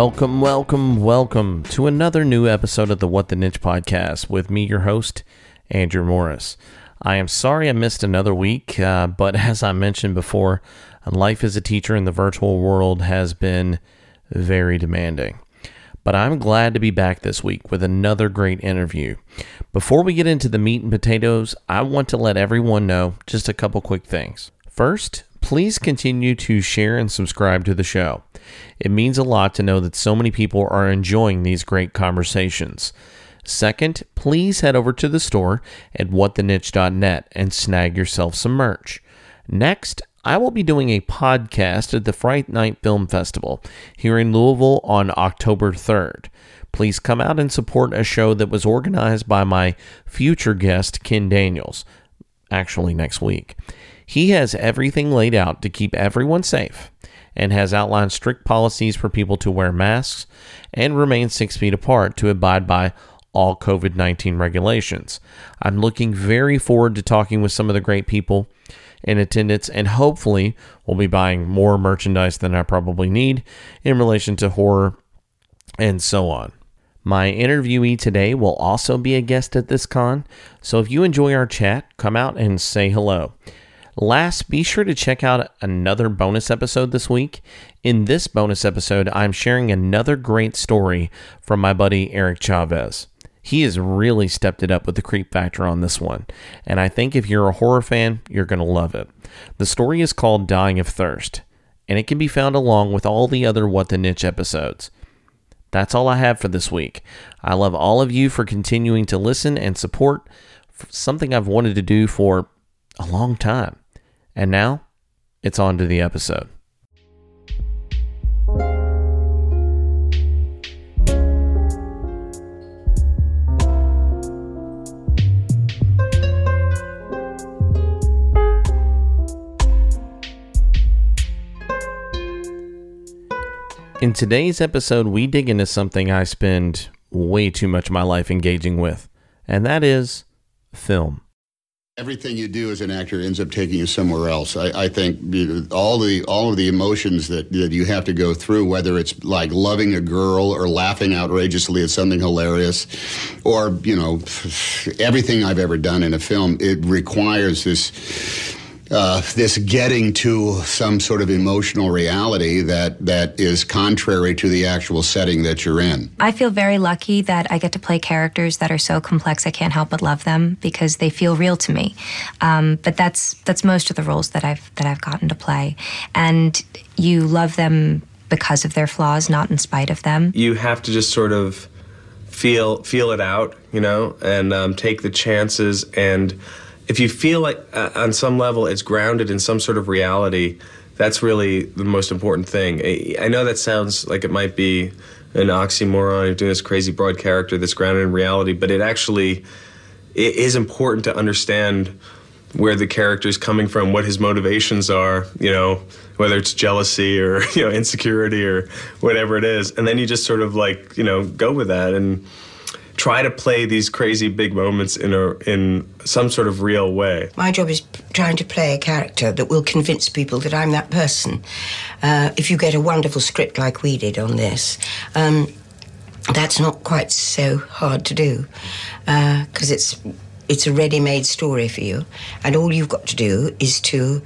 Welcome, welcome, welcome to another new episode of the What the Niche podcast with me, your host, Andrew Morris. I am sorry I missed another week, uh, but as I mentioned before, life as a teacher in the virtual world has been very demanding. But I'm glad to be back this week with another great interview. Before we get into the meat and potatoes, I want to let everyone know just a couple quick things. First, please continue to share and subscribe to the show. It means a lot to know that so many people are enjoying these great conversations. Second, please head over to the store at whattheniche.net and snag yourself some merch. Next, I will be doing a podcast at the Fright Night Film Festival here in Louisville on October 3rd. Please come out and support a show that was organized by my future guest, Ken Daniels, actually next week. He has everything laid out to keep everyone safe and has outlined strict policies for people to wear masks and remain six feet apart to abide by all COVID 19 regulations. I'm looking very forward to talking with some of the great people in attendance, and hopefully, we'll be buying more merchandise than I probably need in relation to horror and so on. My interviewee today will also be a guest at this con, so if you enjoy our chat, come out and say hello. Last, be sure to check out another bonus episode this week. In this bonus episode, I'm sharing another great story from my buddy Eric Chavez. He has really stepped it up with the creep factor on this one, and I think if you're a horror fan, you're going to love it. The story is called Dying of Thirst, and it can be found along with all the other What the Niche episodes. That's all I have for this week. I love all of you for continuing to listen and support something I've wanted to do for a long time. And now, it's on to the episode. In today's episode, we dig into something I spend way too much of my life engaging with, and that is film. Everything you do as an actor ends up taking you somewhere else. I, I think all the all of the emotions that, that you have to go through, whether it's like loving a girl or laughing outrageously at something hilarious, or you know, everything I've ever done in a film, it requires this uh, this getting to some sort of emotional reality that that is contrary to the actual setting that you're in. I feel very lucky that I get to play characters that are so complex I can't help but love them because they feel real to me. Um, but that's that's most of the roles that I've that I've gotten to play, and you love them because of their flaws, not in spite of them. You have to just sort of feel feel it out, you know, and um, take the chances and if you feel like uh, on some level it's grounded in some sort of reality, that's really the most important thing. I know that sounds like it might be an oxymoron. You're doing this crazy broad character that's grounded in reality, but it actually it is important to understand where the character is coming from, what his motivations are, you know, whether it's jealousy or you know insecurity or whatever it is, and then you just sort of like you know go with that and try to play these crazy big moments in a in some sort of real way. My job is trying to play a character that will convince people that I'm that person. Uh, if you get a wonderful script like we did on this. Um, that's not quite so hard to do because uh, it's it's a ready-made story for you, and all you've got to do is to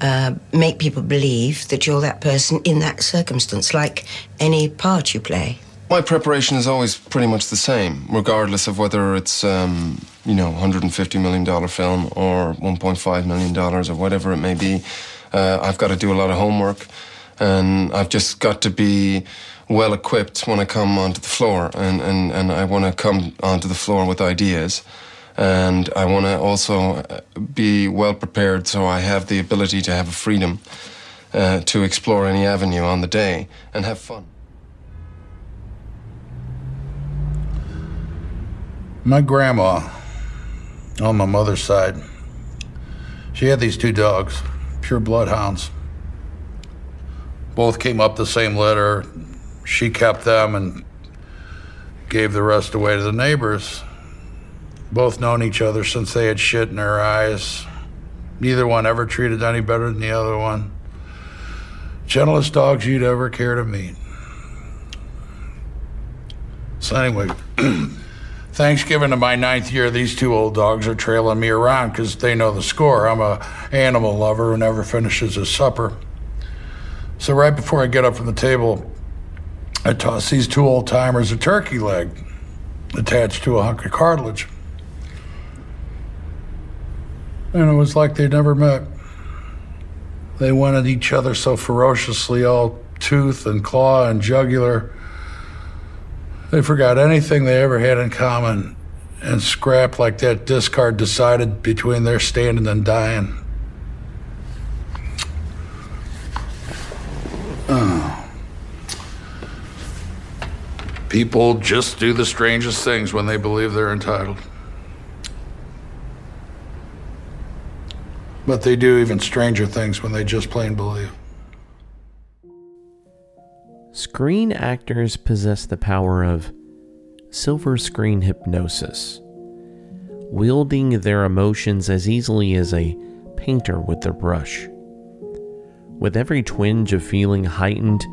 uh, make people believe that you're that person in that circumstance, like any part you play. My preparation is always pretty much the same, regardless of whether it's, um, you know, $150 million film or $1.5 million or whatever it may be. Uh, I've got to do a lot of homework and I've just got to be well equipped when I come onto the floor. And, and, and I want to come onto the floor with ideas. And I want to also uh, be well prepared so I have the ability to have a freedom uh, to explore any avenue on the day and have fun. My grandma, on my mother's side, she had these two dogs, pure bloodhounds. Both came up the same litter. She kept them and gave the rest away to the neighbors. Both known each other since they had shit in their eyes. Neither one ever treated any better than the other one. Gentlest dogs you'd ever care to meet. So anyway, Thanksgiving of my ninth year, these two old dogs are trailing me around because they know the score. I'm a animal lover who never finishes his supper. So right before I get up from the table, I toss these two old timers a turkey leg attached to a hunk of cartilage. And it was like they'd never met. They wanted each other so ferociously, all tooth and claw and jugular. They forgot anything they ever had in common and scrapped like that discard decided between their standing and dying. Oh. People just do the strangest things when they believe they're entitled. But they do even stranger things when they just plain believe. Screen actors possess the power of silver screen hypnosis, wielding their emotions as easily as a painter with their brush. With every twinge of feeling heightened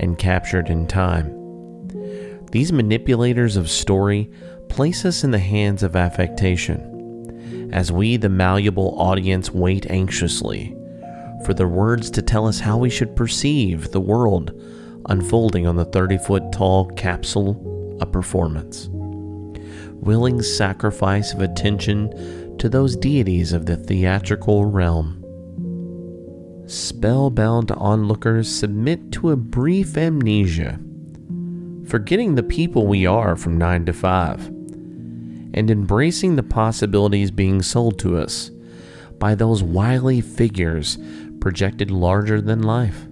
and captured in time. These manipulators of story place us in the hands of affectation as we, the malleable audience, wait anxiously for the words to tell us how we should perceive the world unfolding on the 30 foot tall capsule a performance. Willing sacrifice of attention to those deities of the theatrical realm. Spellbound onlookers submit to a brief amnesia, forgetting the people we are from 9 to 5 and embracing the possibilities being sold to us by those wily figures projected larger than life.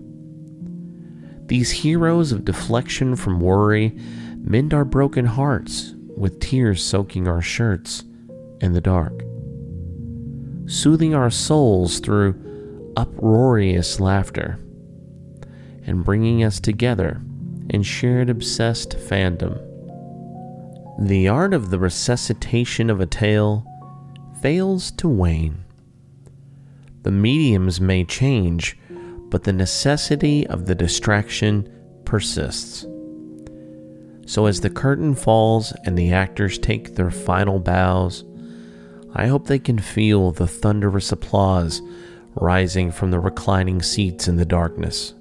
These heroes of deflection from worry mend our broken hearts with tears soaking our shirts in the dark, soothing our souls through uproarious laughter, and bringing us together in shared obsessed fandom. The art of the resuscitation of a tale fails to wane. The mediums may change, but the necessity of the distraction persists. So, as the curtain falls and the actors take their final bows, I hope they can feel the thunderous applause rising from the reclining seats in the darkness.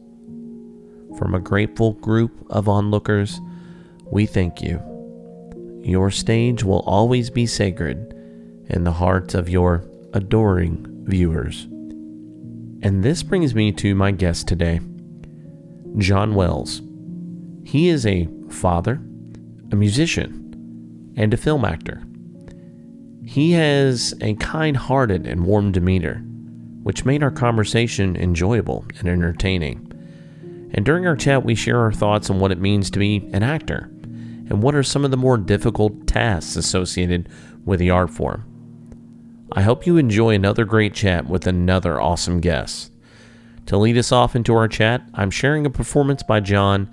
From a grateful group of onlookers, we thank you. Your stage will always be sacred in the hearts of your adoring viewers. And this brings me to my guest today, John Wells. He is a father, a musician, and a film actor. He has a kind hearted and warm demeanor, which made our conversation enjoyable and entertaining. And during our chat, we share our thoughts on what it means to be an actor and what are some of the more difficult tasks associated with the art form. I hope you enjoy another great chat with another awesome guest. To lead us off into our chat, I'm sharing a performance by John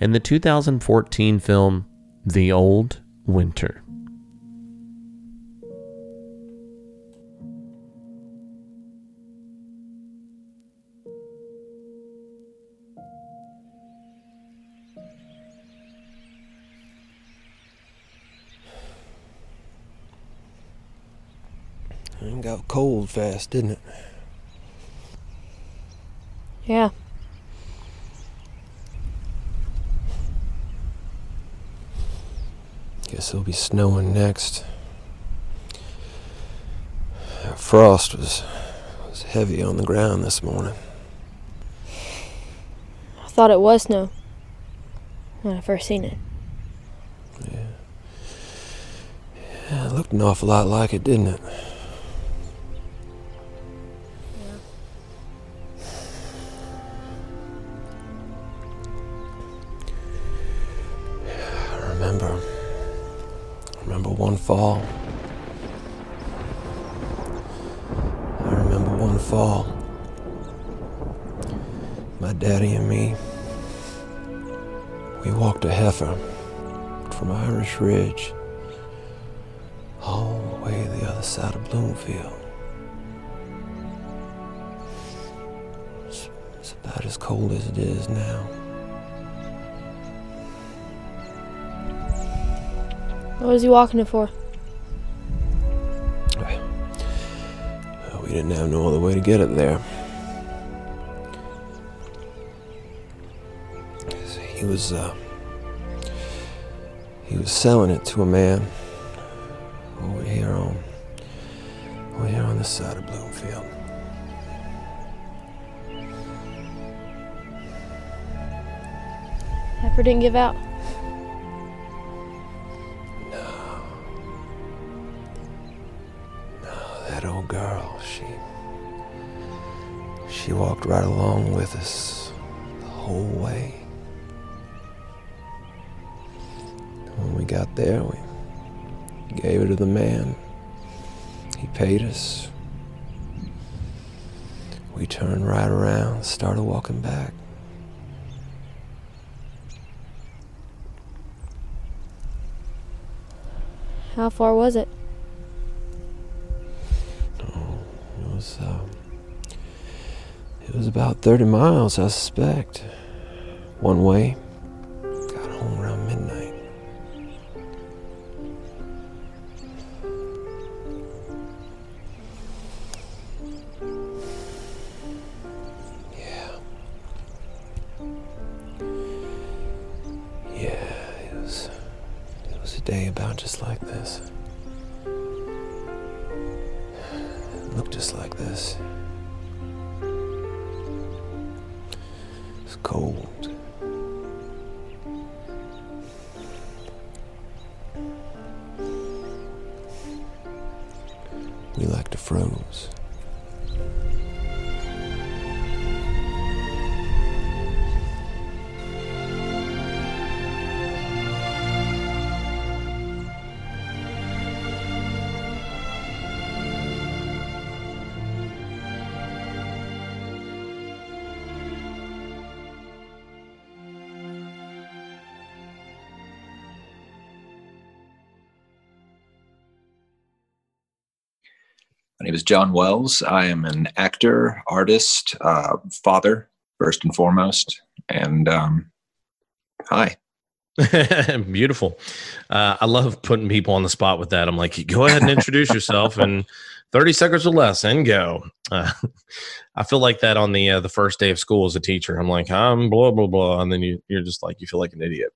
in the 2014 film The Old Winter. It got cold fast, didn't it? Yeah. Guess it'll be snowing next. Frost was was heavy on the ground this morning. I thought it was snow when I first seen it. Yeah. Yeah, it looked an awful lot like it, didn't it? Walking it for? We didn't have no other way to get it there. He was, uh, he was selling it to a man over here on, over here on this side of Bloomfield. Heifer didn't give out. She walked right along with us the whole way. When we got there, we gave it to the man. He paid us. We turned right around, started walking back. How far was it? About 30 miles, I suspect. One way. John Wells. I am an actor, artist, uh, father, first and foremost. And um, hi. Beautiful. Uh, I love putting people on the spot with that. I'm like, go ahead and introduce yourself in 30 seconds or less and go. Uh, I feel like that on the uh, the first day of school as a teacher. I'm like, I'm blah blah blah, and then you you're just like you feel like an idiot.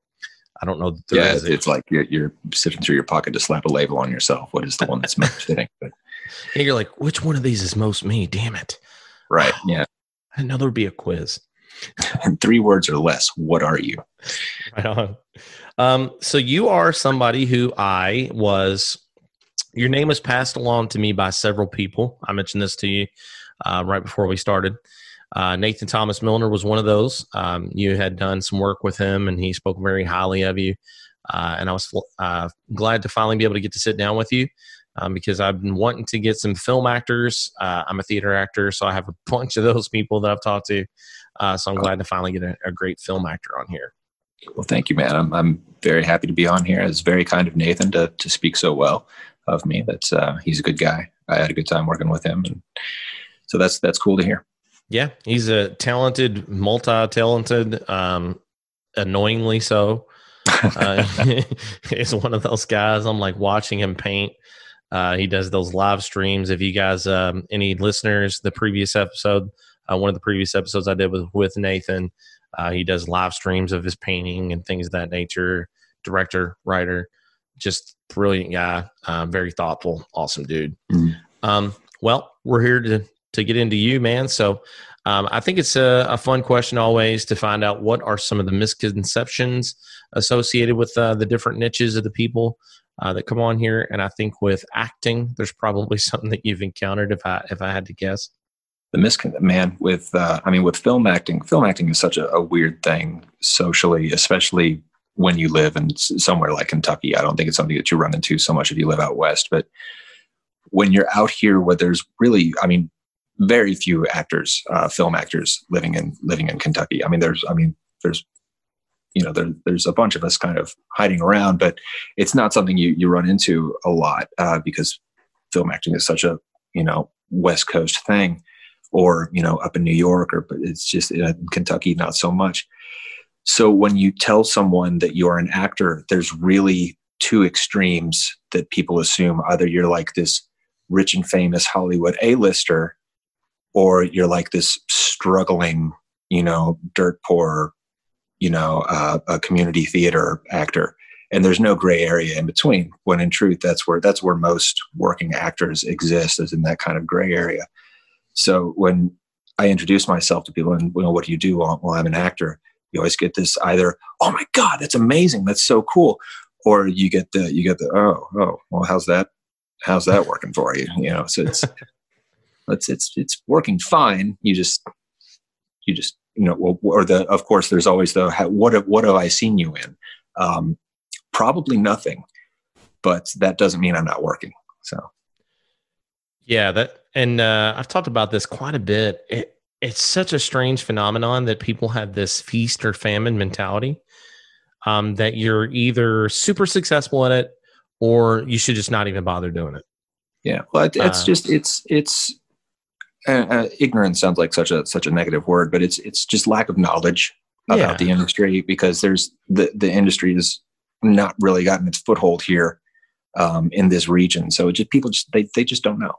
I don't know. That there Yeah, it's like you're, you're sifting through your pocket to slap a label on yourself. What is the one that's most fitting? But, and you're like, which one of these is most me? Damn it! right. Yeah. I know there would be a quiz. And three words or less. What are you? Right on. Um, so you are somebody who I was. Your name was passed along to me by several people. I mentioned this to you uh, right before we started. Uh, Nathan Thomas Milner was one of those. Um, you had done some work with him, and he spoke very highly of you. Uh, and I was uh, glad to finally be able to get to sit down with you um, because I've been wanting to get some film actors. Uh, I'm a theater actor, so I have a bunch of those people that I've talked to. Uh, so I'm glad to finally get a, a great film actor on here. Well, thank you, man. I'm, I'm very happy to be on here. It's very kind of Nathan to, to speak so well of me. That's uh, he's a good guy. I had a good time working with him, and so that's that's cool to hear. Yeah, he's a talented, multi-talented, um, annoyingly so. Uh, he's one of those guys. I'm like watching him paint. Uh, he does those live streams. If you guys, um, any listeners, the previous episode, uh, one of the previous episodes I did was with Nathan. Uh, he does live streams of his painting and things of that nature. Director, writer, just brilliant guy. Uh, very thoughtful, awesome dude. Mhm. Um, well, we're here to to get into you, man. So um, I think it's a, a fun question always to find out what are some of the misconceptions associated with uh, the different niches of the people uh, that come on here. And I think with acting, there's probably something that you've encountered. If I if I had to guess, the miscon man with uh, i mean with film acting film acting is such a, a weird thing socially especially when you live in somewhere like kentucky i don't think it's something that you run into so much if you live out west but when you're out here where there's really i mean very few actors uh, film actors living in living in kentucky i mean there's i mean there's you know there, there's a bunch of us kind of hiding around but it's not something you, you run into a lot uh, because film acting is such a you know west coast thing or you know up in New York or but it's just in Kentucky not so much. So when you tell someone that you're an actor, there's really two extremes that people assume either you're like this rich and famous Hollywood A-lister or you're like this struggling, you know, dirt poor, you know, uh, a community theater actor. And there's no gray area in between. When in truth, that's where that's where most working actors exist, is in that kind of gray area. So when I introduce myself to people, and you know, what do you do? Well, well, I'm an actor. You always get this either, oh my god, that's amazing, that's so cool, or you get the you get the oh oh well, how's that how's that working for you? You know, so it's it's it's it's working fine. You just you just you know, or the of course there's always the what have, what have I seen you in? Um, probably nothing, but that doesn't mean I'm not working. So yeah, that and uh, I've talked about this quite a bit. It, it's such a strange phenomenon that people have this feast or famine mentality. Um, that you're either super successful at it or you should just not even bother doing it. Yeah, well, it's uh, just it's it's uh, ignorance sounds like such a such a negative word, but it's it's just lack of knowledge about yeah. the industry because there's the the industry has not really gotten its foothold here um, in this region, so just people just they they just don't know.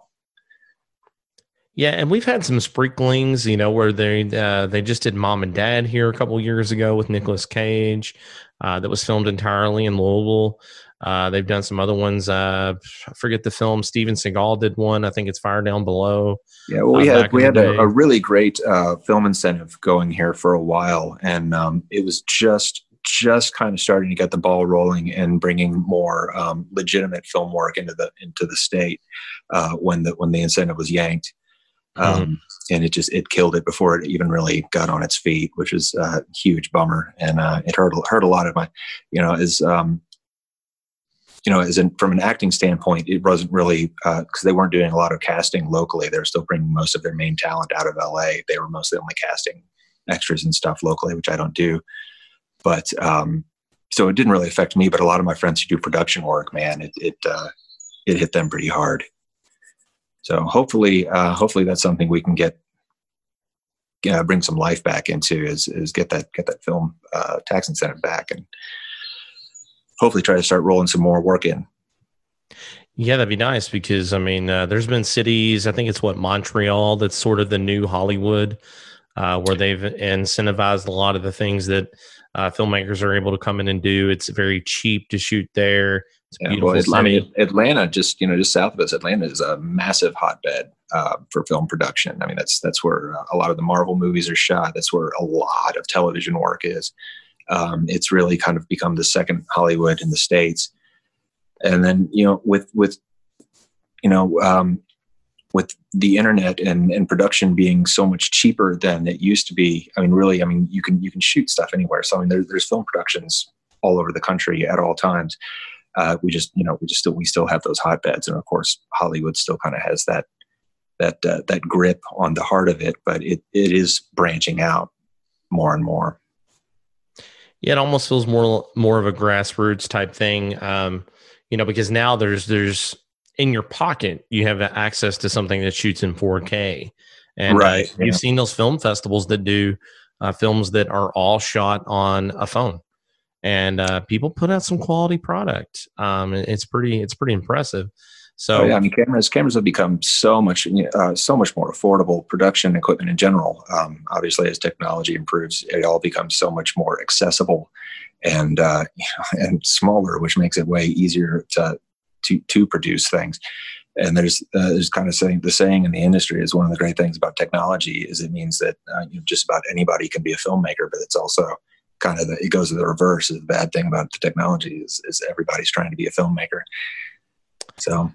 Yeah, and we've had some sprinklings, you know, where they uh, they just did Mom and Dad here a couple years ago with Nicolas Cage, uh, that was filmed entirely in Louisville. Uh, they've done some other ones. Uh, I forget the film. Steven Seagal did one. I think it's Fire Down Below. Yeah, well, we uh, had we had a, a, really great uh, film incentive going here for a while, and um, it was just just kind of starting to get the ball rolling and bringing more um, legitimate film work into the into the state uh, when the when the incentive was yanked. Um, mm-hmm. And it just it killed it before it even really got on its feet, which was a huge bummer. And uh, it hurt hurt a lot of my, you know, as um, you know, as in from an acting standpoint, it wasn't really because uh, they weren't doing a lot of casting locally. They were still bringing most of their main talent out of LA. They were mostly only casting extras and stuff locally, which I don't do. But um, so it didn't really affect me. But a lot of my friends who do production work, man, it it uh, it hit them pretty hard. So hopefully, uh, hopefully that's something we can get uh, bring some life back into is is get that get that film uh, tax incentive back and hopefully try to start rolling some more work in. Yeah, that'd be nice because I mean, uh, there's been cities. I think it's what Montreal that's sort of the new Hollywood, uh, where they've incentivized a lot of the things that uh, filmmakers are able to come in and do. It's very cheap to shoot there. It's yeah, well, I mean, Atlanta, just you know, just south of us, Atlanta is a massive hotbed uh, for film production. I mean, that's that's where a lot of the Marvel movies are shot. That's where a lot of television work is um, it's really kind of become the second Hollywood in the states. And then you know with with you know um, with the internet and, and production being so much cheaper than it used to be. I mean, really, I mean you can you can shoot stuff anywhere. So I mean, there, there's film productions all over the country at all times. Uh, we just you know we just still we still have those hotbeds, and of course Hollywood still kind of has that that uh, that grip on the heart of it, but it it is branching out more and more. Yeah, it almost feels more more of a grassroots type thing. Um, you know, because now there's there's in your pocket you have access to something that shoots in 4K, and right, uh, yeah. you've seen those film festivals that do uh, films that are all shot on a phone, and uh, people put out some quality product. Um, it's pretty it's pretty impressive. So oh, yeah, I mean, cameras cameras have become so much uh, so much more affordable. Production equipment in general, um, obviously, as technology improves, it all becomes so much more accessible and uh, and smaller, which makes it way easier to to to produce things. And there's uh, there's kind of saying the saying in the industry is one of the great things about technology is it means that uh, you know, just about anybody can be a filmmaker, but it's also kind of the, it goes to the reverse. The bad thing about the technology is, is everybody's trying to be a filmmaker. So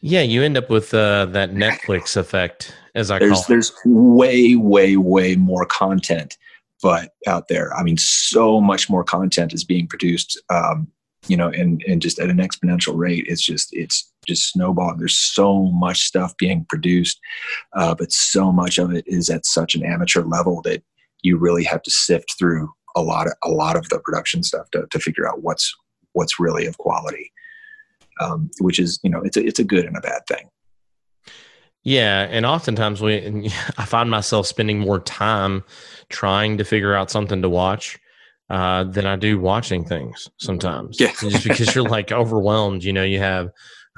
yeah, you end up with uh, that Netflix effect, as I there's, call it. There's way, way, way more content, but out there, I mean, so much more content is being produced. Um, you know, and and just at an exponential rate. It's just it's just snowballing. There's so much stuff being produced, uh, but so much of it is at such an amateur level that you really have to sift through a lot of a lot of the production stuff to to figure out what's what's really of quality um, which is you know it's a, it's a good and a bad thing. Yeah, and oftentimes we I find myself spending more time trying to figure out something to watch uh, than I do watching things sometimes. Yeah. just because you're like overwhelmed. You know, you have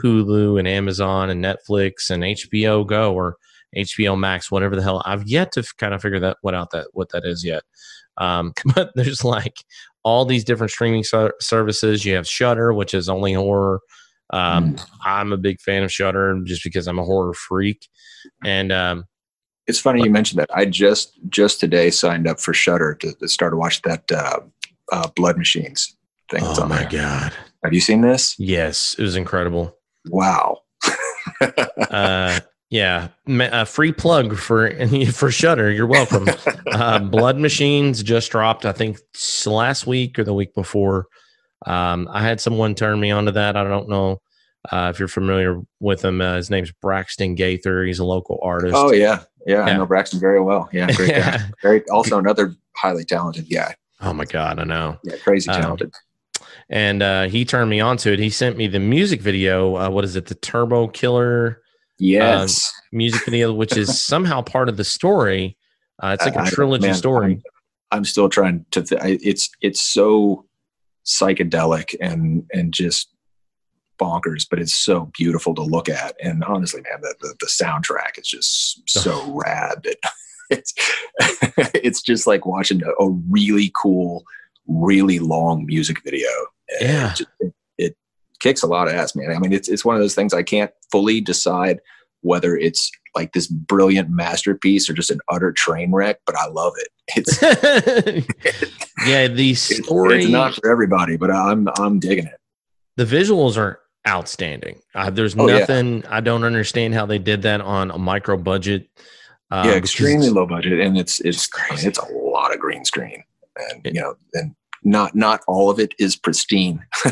Hulu and Amazon and Netflix and HBO Go or HBO Max, whatever the hell. I've yet to f- kind of figure that what out that what that is yet. Um, but there's like all these different streaming ser- services. You have Shudder, which is only horror. Um, I'm a big fan of Shudder just because I'm a horror freak, and um, It's funny you mentioned that. I just just today signed up for Shudder to, to start to watch that uh, uh, Blood Machines thing. oh my there. god, Have you seen this? yes, it was incredible. Wow. uh, yeah, a free plug for for Shudder. You're welcome. uh, Blood Machines just dropped, I think last week or the week before. Um, I had someone turn me onto that. I don't know uh, if you're familiar with him. Uh, his name's Braxton Gaither. He's a local artist. oh yeah. yeah, I know Braxton very well. Yeah, great guy. Yeah. Very also another highly talented guy. Oh my god, I know. Yeah, crazy Um, talented. And uh, he turned me onto it. He sent me the music video. Uh, what is it? The Turbo Killer yes. music video, which is somehow part of the story. Uh, it's like a I- I- trilogy man, story. I'm, I'm still trying to. Th- I, it's it's so psychedelic and and just bonkers, but it's so beautiful to look at. And honestly, man, the the, the soundtrack is just so rad. That it's it's just like watching a, a really cool, really long music video. And Yeah. it, just- it, it kicks a lot of ass, man. I mean, it's it's one of those things I can't fully decide whether it's like this brilliant masterpiece or just an utter train wreck, but I love it. It's yeah, the story, it's not for everybody, but I'm I'm digging it. the visuals are outstanding. Uh, there's Oh, yeah. nothing I don't understand how they did that on a micro budget. Uh, yeah, extremely low budget, and it's it's crazy. it's a lot of green screen, and It- you know, and not not all of it is pristine,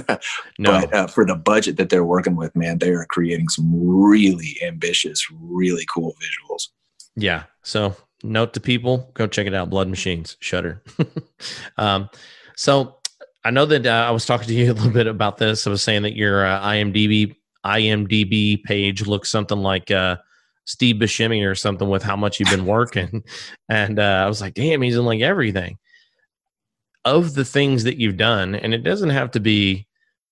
No, but uh, for the budget that they're working with, man, they are creating some really ambitious, really cool visuals. yeah. So note to people, go check it out. Blood Machines, Shudder. um, so I know that uh, I was talking to you a little bit about this. I was saying that your uh, IMDb IMDb page looks something like uh, Steve Buscemi or something with how much you've been working, and uh, I was like, damn, he's in like everything. Of the things that you've done, and it doesn't have to be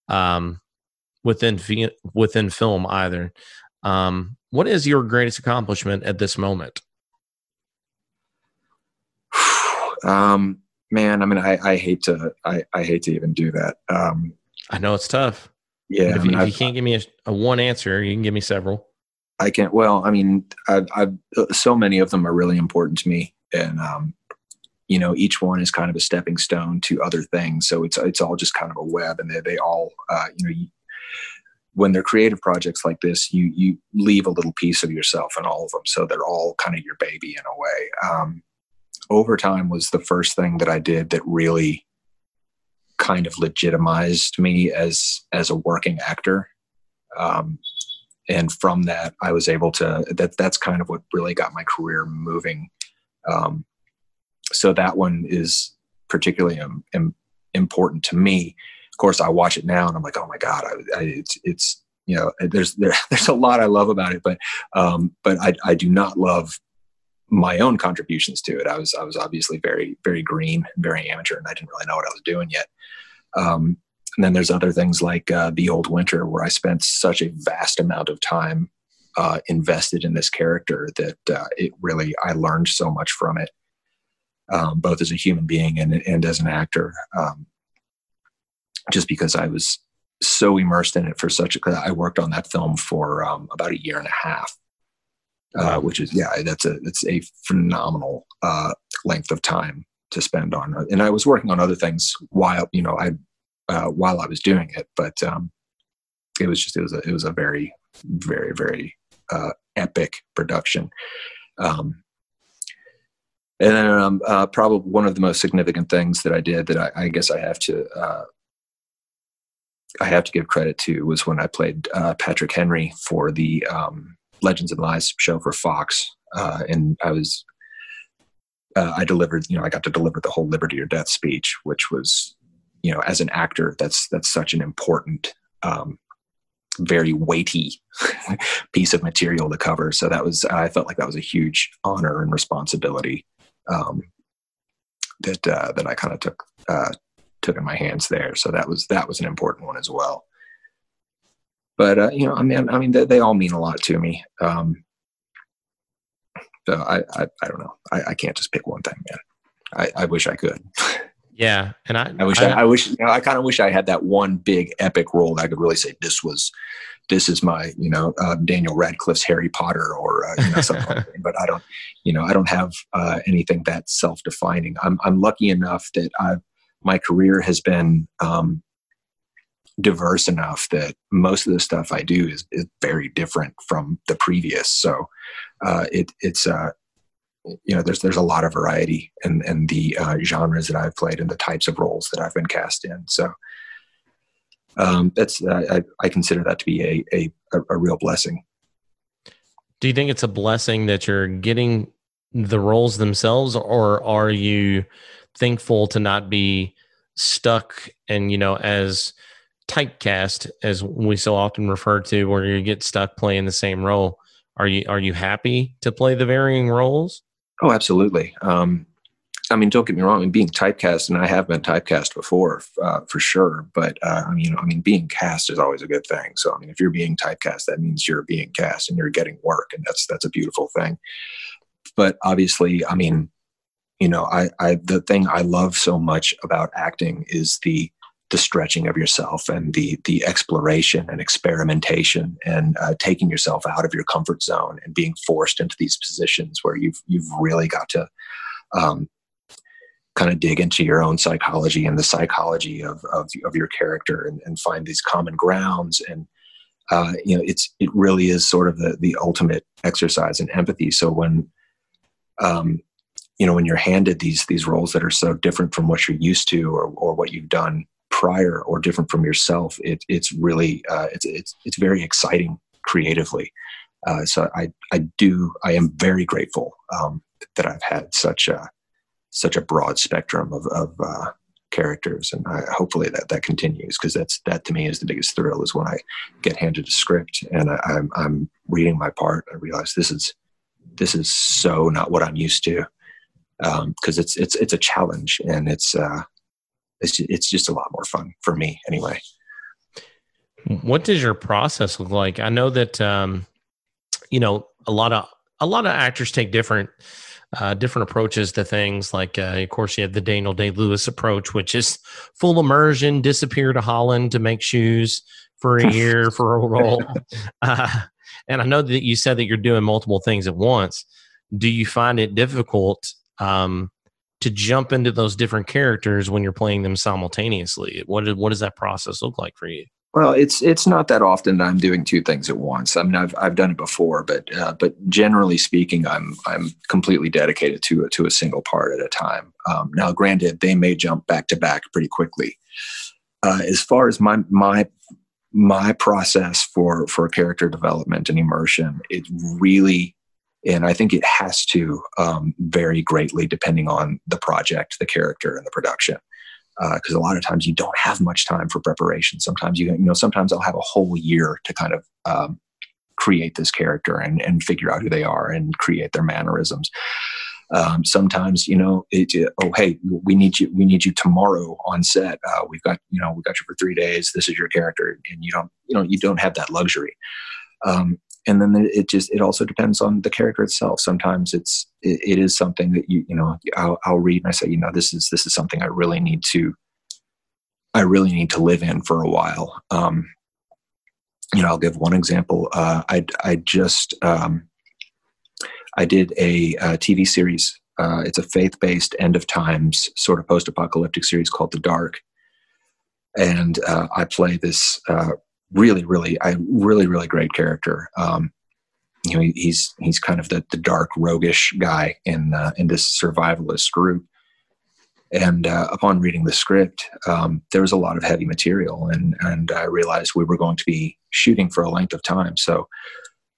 um, within fi- within film either. Um, what is your greatest accomplishment at this moment? um, man, I mean, I, I hate to I, I hate to even do that. Um, I know it's tough. yeah, if, I mean, you, if you can't give me a, a one answer, you can give me several. I can't. Well, I mean, I've, I've so many of them are really important to me, and um, you know, each one is kind of a stepping stone to other things. So it's it's all just kind of a web, and they they all, uh, you know, you, when they're creative projects like this, you you leave a little piece of yourself in all of them, so they're all kind of your baby in a way. Um, Overtime was the first thing that I did that really kind of legitimized me as as a working actor. Um, and from that i was able to that that's kind of what really got my career moving um, so that one is particularly um, im- important to me. Of course i watch it now and i'm like oh my god I, I, it's it's you know there's there, there's a lot i love about it but um, but I, I do not love my own contributions to it. I was i was obviously very very green very amateur and i didn't really know what i was doing yet. Um, and then there's other things like uh, the old winter where i spent such a vast amount of time uh, invested in this character that uh, it really i learned so much from it um, both as a human being and, and as an actor um, just because i was so immersed in it for such a i worked on that film for um, about a year and a half uh, which is yeah that's a that's a phenomenal uh, length of time to spend on and i was working on other things while you know i uh, while I was doing it, but um, it was just it was a it was a very very very uh, epic production. Um, and then um, uh, probably one of the most significant things that I did that I, I guess I have to uh, I have to give credit to was when I played uh, Patrick Henry for the um, Legends and Lies show for Fox, uh, and I was uh, I delivered you know I got to deliver the whole Liberty or Death speech, which was you know as an actor that's that's such an important um, very weighty piece of material to cover. So that was i felt like that was a huge honor and responsibility um, that uh, that I kind of took uh, took in my hands there. So that was that was an important one as well. But uh, you know, I mean, I mean, they, they all mean a lot to me. Um, so I, I, I don't know. I, I can't just pick one thing, man. I, I wish I could. Yeah, and I, I wish I, I wish you know, I kind of wish I had that one big epic role that I could really say this was this is my you know uh, Daniel Radcliffe's Harry Potter or uh, you know something. like that. But I don't you know I don't have uh, anything that self defining. I'm I'm lucky enough that I my career has been um, diverse enough that most of the stuff I do is, is very different from the previous. So uh, it it's uh, you know there's there's a lot of variety in, in the uh, genres that I've played and the types of roles that I've been cast in. So um, that's I, I consider that to be a, a a real blessing. Do you think it's a blessing that you're getting the roles themselves, or are you thankful to not be stuck and you know as typecast as we so often refer to, where you get stuck playing the same role? Are you are you happy to play the varying roles? Oh, absolutely. Um, I mean, don't get me wrong. I mean, being typecast, and I have been typecast before, uh, for sure. But uh, I mean, I mean, being cast is always a good thing. So, I mean, if you're being typecast, that means you're being cast and you're getting work, and that's that's a beautiful thing. But obviously, I mean, you know, I, I the thing I love so much about acting is the the stretching of yourself and the the exploration and experimentation and uh, taking yourself out of your comfort zone and being forced into these positions where you've you've really got to um, kind of dig into your own psychology and the psychology of of, of your character and, and find these common grounds and uh, you know it's it really is sort of the the ultimate exercise in empathy so when um, you know when you're handed these these roles that are so different from what you're used to or or what you've done prior or different from yourself, it, it's really uh, it's, it's it's very exciting creatively. Uh, so I I do I am very grateful um, that I've had such a such a broad spectrum of, of uh, characters, and I, hopefully that that continues because that's that to me is the biggest thrill is when I get handed a script and I, I'm I'm reading my part. I realize this is this is so not what I'm used to because um, it's it's it's a challenge and it's uh, it's it's just a lot more fun for me anyway. What does your process look like? I know that um, you know a lot of a lot of actors take different uh, different approaches to things. Like, uh, of course, you have the Daniel Day Lewis approach, which is full immersion, disappear to Holland to make shoes for a year for a role. Uh, and I know that you said that you're doing multiple things at once. Do you find it difficult um, to jump into those different characters when you're playing them simultaneously? What what does that process look like for you? Well, it's it's not that often that I'm doing two things at once. I mean, I've I've done it before, but uh, but generally speaking, I'm I'm completely dedicated to to a single part at a time. Um, now, granted, they may jump back to back pretty quickly. Uh, as far as my my my process for for character development and immersion, it really and I think it has to um, vary greatly depending on the project, the character, and the production. Because uh, a lot of times you don't have much time for preparation. Sometimes you, you know, sometimes I'll have a whole year to kind of um, create this character and, and figure out who they are and create their mannerisms. Um, sometimes, you know, it, oh hey, we need you. We need you tomorrow on set. Uh, we've got, you know, we got you for three days. This is your character, and you don't, you know, you don't have that luxury. Um, and then it just it also depends on the character itself. Sometimes it's it, it is something that you you know I'll, I'll read and i say you know this is this is something i really need to i really need to live in for a while. Um you know i'll give one example. Uh i i just um i did a, a tv series. Uh it's a faith-based end of times sort of post-apocalyptic series called the dark. And uh, I play this uh, really, really, I really, really great character. Um, you know, he's he's kind of the, the dark, roguish guy in uh, in this survivalist group. And uh, upon reading the script, um, there was a lot of heavy material, and and I realized we were going to be shooting for a length of time. So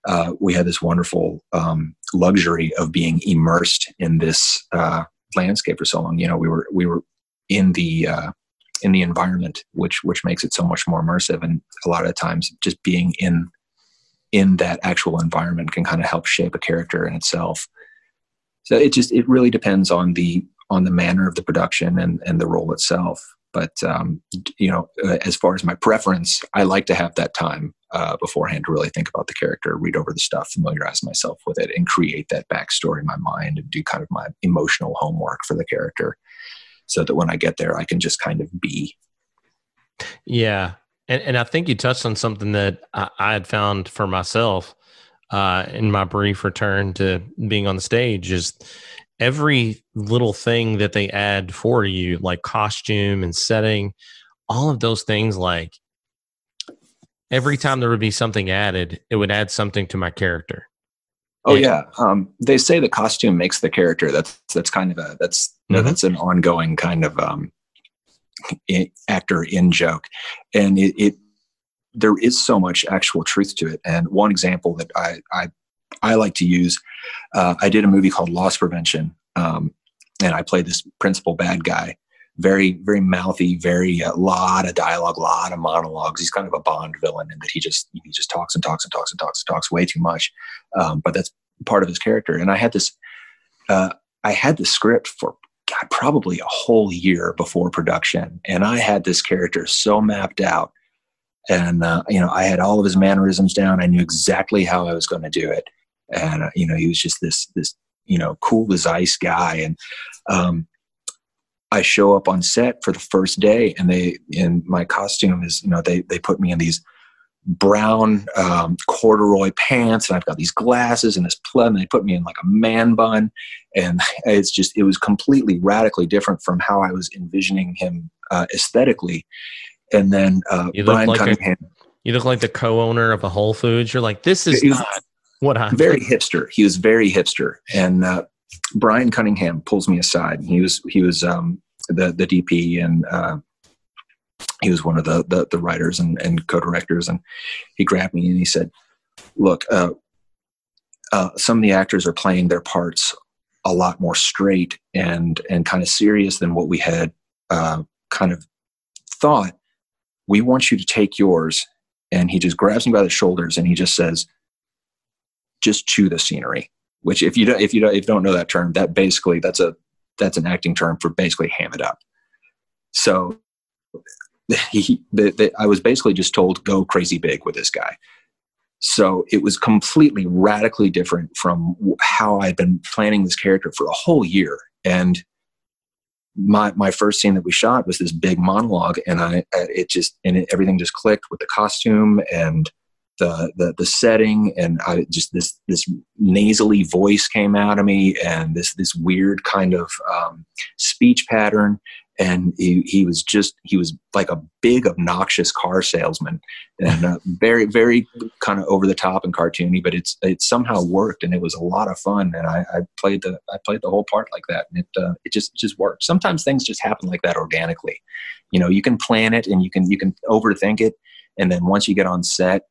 uh, we had this wonderful um, luxury of being immersed in this uh, landscape for so long. You know, we were we were in the uh, in the environment, which which makes it so much more immersive. And a lot of times, just being in in that actual environment can kind of help shape a character in itself. So it just it really depends on the on the manner of the production and and the role itself. But um, you know, uh, as far as my preference, I like to have that time uh, beforehand to really think about the character, read over the stuff, familiarize myself with it, and create that backstory in my mind and do kind of my emotional homework for the character, so that when I get there, I can just kind of be. Yeah, and and I think you touched on something that I, I had found for myself uh, in my brief return to being on the stage is every little thing that they add for you, like costume and setting, all of those things, like every time there would be something added, it would add something to my character. Oh and, yeah, um, they say the costume makes the character. That's that's kind of a that's mm-hmm. that's an ongoing kind of um, actor in joke, and it, it there is so much actual truth to it. And one example that I I, I like to use, uh, I did a movie called Loss Prevention, um, and I played this principal bad guy. Very, very mouthy, very a uh, lot of dialogue, a lot of monologues. He's kind of a Bond villain in that he just he just talks and talks and talks and talks and talks way too much. Um, but that's part of his character. And I had this, uh, I had the script for God, probably a whole year before production, and I had this character so mapped out and uh, you know i had all of his mannerisms down i knew exactly how i was going to do it and uh, you know he was just this this you know cool as ice guy and um, i show up on set for the first day and they in my costume is you know they they put me in these brown um, corduroy pants and i've got these glasses and this plum and they put me in like a man bun and it's just it was completely radically different from how i was envisioning him uh, aesthetically and then uh, you Brian like Cunningham. A, you look like the co-owner of a Whole Foods. You're like, this is not what I'm. Very hipster. He was very hipster, and uh, Brian Cunningham pulls me aside. He was he was um, the the DP and. Uh, he was one of the, the, the writers and, and co-directors and he grabbed me and he said look uh, uh, some of the actors are playing their parts a lot more straight and and kind of serious than what we had uh, kind of thought we want you to take yours. And he just grabs me by the shoulders and he just says, just chew the scenery. Which, if you don't, if you don't, if you don't know that term, that basically that's a that's an acting term for basically ham it up. So he, the, the, I was basically just told go crazy big with this guy. So it was completely radically different from how I'd been planning this character for a whole year. And my my first scene that we shot was this big monologue, and I it just and it, everything just clicked with the costume and the the the setting, and I just this this nasally voice came out of me, and this this weird kind of um, speech pattern, and he, he was just he was like a big obnoxious car salesman and uh, very very kind of over the top and cartoony but it's it somehow worked and it was a lot of fun. And I, I played the I played the whole part like that and it uh, it just just worked. Sometimes things just happen like that organically. You know you can plan it and you can you can overthink it. And then once you get on set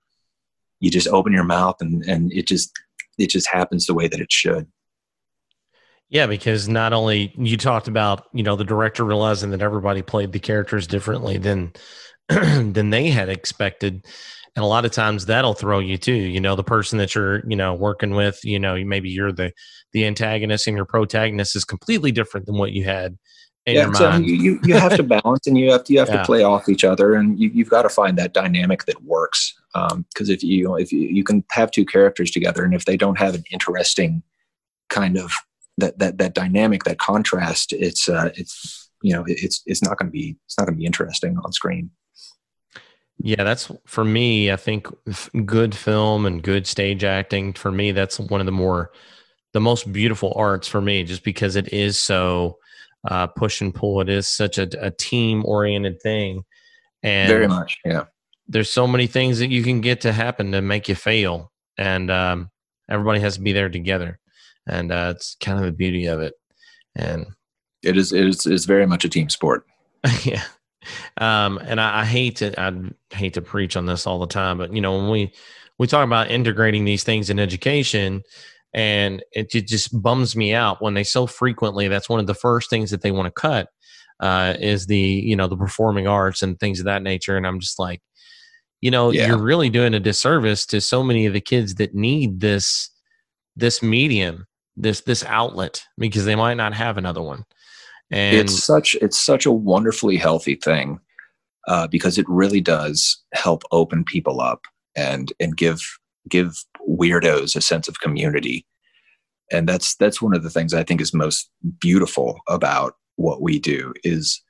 you just open your mouth and and it just it just happens the way that it should yeah, because not only you talked about, you know, the director realizing that everybody played the characters differently than than they had expected. And a lot of times that'll throw you too. You know, the person that you're, you know, working with, you know, maybe you're the the antagonist and your protagonist is completely different than what you had in yeah, your so mind. You, you have to balance and you have to you have yeah. to play off each other and you, you've got to find that dynamic that works. Because um, if you if you, you can have two characters together and if they don't have an interesting kind of that that that dynamic, that contrast, it's uh, it's you know it's it's not going to be it's not going to be interesting on screen. Yeah, that's for me. I think good film and good stage acting for me. That's one of the more the most beautiful arts for me, just because it is so uh, push and pull. It is such a, a team oriented thing, and very much, yeah. There's so many things that you can get to happen to make you fail, and um, everybody has to be there together and uh, it's kind of the beauty of it. And it is it is it's very much a team sport. yeah. Um, and I, I hate to I hate to preach on this all the time, but you know when we we talk about integrating these things in education, and it, it just bums me out when they so frequently that's one of the first things that they want to cut uh, is the you know the performing arts and things of that nature, and I'm just like, you know, yeah. you're really doing a disservice to so many of the kids that need this this medium this this outlet because they might not have another one. And it's such it's such a wonderfully healthy thing uh, because it really does help open people up and and give give weirdos a sense of community and that's that's one of the things i think is most beautiful about what we do is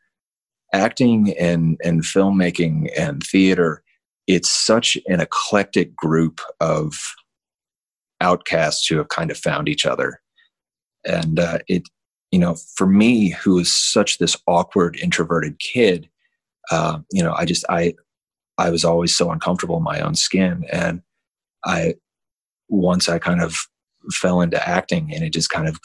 acting and and filmmaking and theater it's such an eclectic group of outcasts who have kind of found each other. And uh, it you know for me who is such this awkward introverted kid uh, you know i just i i was always so uncomfortable in my own skin. And i once i kind of fell into acting and it just kind of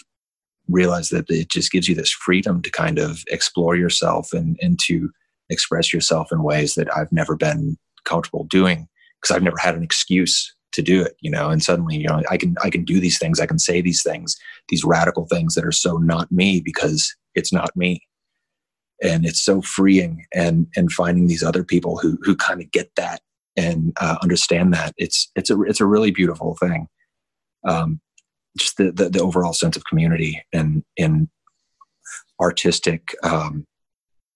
realized that it just gives you this freedom to kind of explore yourself and, and to express yourself in ways that I've never been comfortable doing because I've never had an excuse to do it, you know, and suddenly, you know, I can, I can do these things. I can say these things, these radical things that are so not me because it's not me. And it's so freeing and, and finding these other people who, who kind of get that and uh, understand that it's, it's a, it's a really beautiful thing. Um, just the, the, the overall sense of community and in artistic um,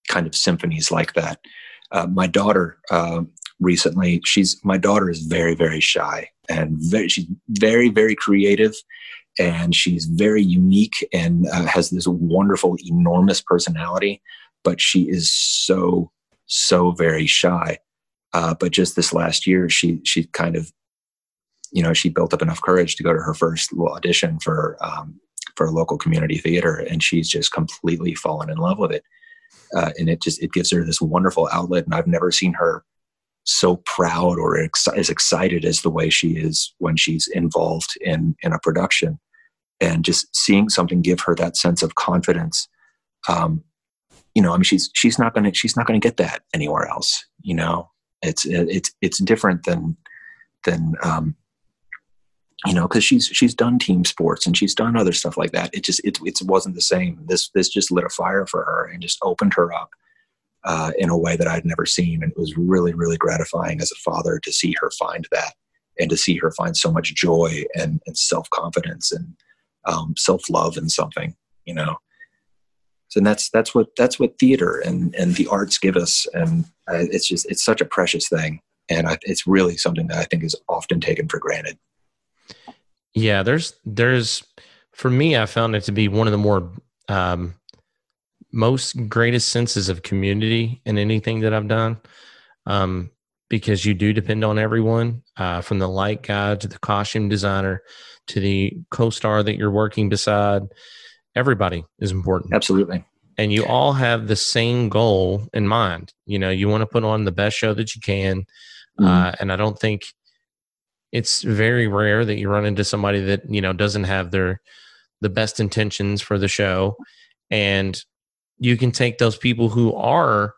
kind of symphonies like that. Uh, my daughter uh, recently, she's my daughter is very very shy and very, she's very very creative and she's very unique and uh, has this wonderful enormous personality, but she is so so very shy. Uh, but just this last year, she she kind of you know, she built up enough courage to go to her first audition for um, for a local community theater, and she's just completely fallen in love with it. Uh, and it just it gives her this wonderful outlet, and I've never seen her so proud or ex- as excited as the way she is when she's involved in in a production, and just seeing something give her that sense of confidence. Um, you know, I mean, she's she's not gonna she's not gonna get that anywhere else. You know, it's it's it's different than than um, you know, because she's she's done team sports and she's done other stuff like that. It just it it wasn't the same. This this just lit a fire for her and just opened her up uh, in a way that I'd never seen, and it was really really gratifying as a father to see her find that and to see her find so much joy and, and self confidence and um, self love in something. You know, so and that's that's what that's what theater and and the arts give us, and uh, it's just it's such a precious thing, and I, it's really something that I think is often taken for granted. Yeah, there's there's for me, I found it to be one of the more um, most greatest senses of community in anything that I've done. Um, because you do depend on everyone, uh, from the light guy to the costume designer to the co-star that you're working beside. Everybody is important. Absolutely. And you all have the same goal in mind. You know, you want to put on the best show that you can. Mm-hmm. Uh, and I don't think it's very rare that you run into somebody that you know doesn't have their the best intentions for the show and you can take those people who are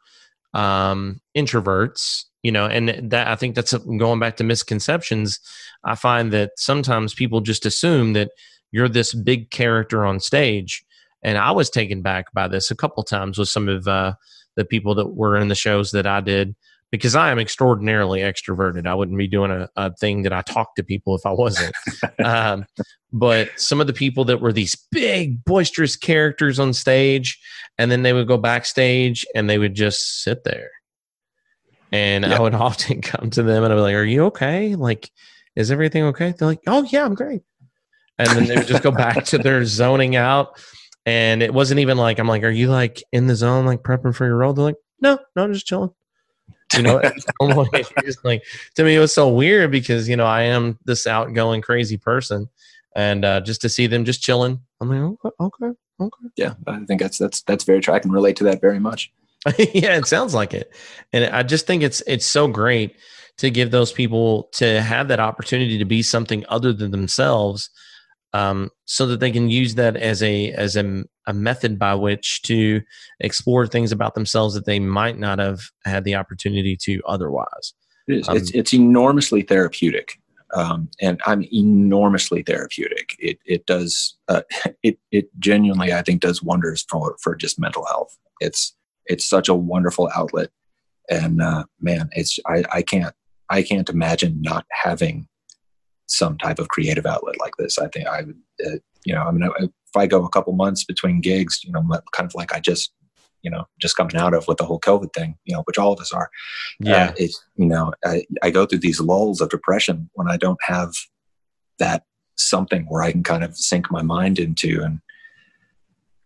um, introverts you know and that i think that's going back to misconceptions i find that sometimes people just assume that you're this big character on stage. And i was taken back by this a couple times with some of uh, the people that were in the shows that i did because I am extraordinarily extroverted. I wouldn't be doing a, a thing that I talk to people if I wasn't. um, but some of the people that were these big, boisterous characters on stage, and then they would go backstage and they would just sit there. And yep. I would often come to them and I'd be like, Are you okay? Like, is everything okay? They're like, Oh, yeah, I'm great. And then they would just go back to their zoning out. And it wasn't even like, I'm like, Are you like in the zone, like prepping for your role? They're like, No, no, I'm just chilling. You know, just like to me, it was so weird because you know I am this outgoing, crazy person, and uh, just to see them just chilling, I'm like, okay, okay, okay. Yeah, I think that's that's that's very true. I can relate to that very much. yeah, it sounds like it, and I just think it's it's so great to give those people to have that opportunity to be something other than themselves um, so that they can use that as a as a, a method by which to explore things about themselves that they might not have had the opportunity to otherwise. It is. Um, it's it's enormously therapeutic, um, and I'm enormously therapeutic. It it does uh, it it genuinely I think does wonders for for just mental health. It's it's such a wonderful outlet, and uh, man, it's I I can't I can't imagine not having some type of creative outlet like this. I think I would, uh, you know, I mean, if I go a couple months between gigs, you know, kind of like I just, you know, just coming out of with the whole COVID thing, you know, which all of us are. Yeah. Uh, it's, you know, I, I go through these lulls of depression when I don't have that something where I can kind of sink my mind into and,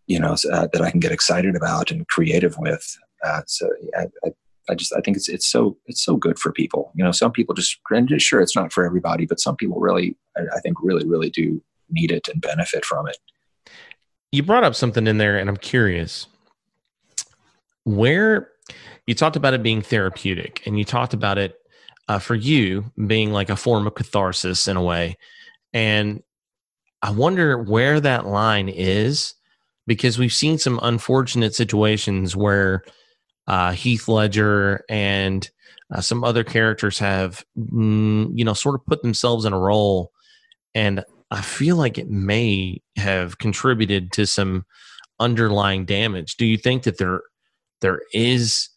you know, uh, that I can get excited about and creative with. Uh, so I, I, I just I think it's it's so it's so good for people. You know, some people just and sure it's not for everybody, but some people really I, I think really really do need it and benefit from it. You brought up something in there, and I'm curious where you talked about it being therapeutic, and you talked about it uh, for you being like a form of catharsis in a way, and I wonder where that line is because we've seen some unfortunate situations where uh, Heath Ledger and uh, some other characters have, mm, you know, sort of put themselves in a role. And I feel like it may have contributed to some underlying damage. Do you think that there there is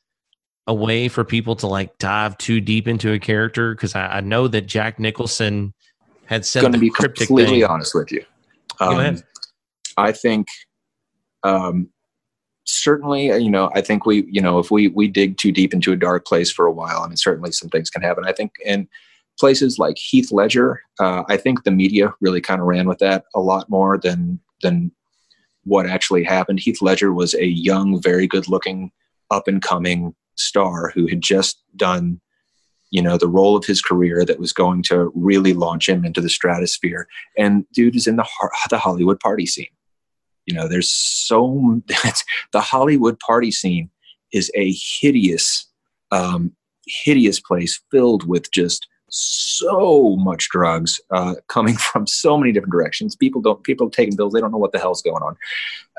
a way for people to like dive too deep into a character? Because I, I, know that Jack Nicholson had said going to be cryptic." completely thing. honest with you. Um, I think um, certainly, uh, you know, I think we, you know, if we we dig too deep into a dark place for a while, I mean, certainly some things can happen. I think in places like Heath Ledger, uh, I think the media really kind of ran with that a lot more than than what actually happened. Heath Ledger was a young, very good-looking, up and coming star who had just done you know the role of his career that was going to really launch him into the stratosphere and dude is in the the hollywood party scene you know, there's so the Hollywood party scene is a hideous, um, hideous place filled with just so much drugs uh, coming from so many different directions. People don't people taking pills. They don't know what the hell's going on,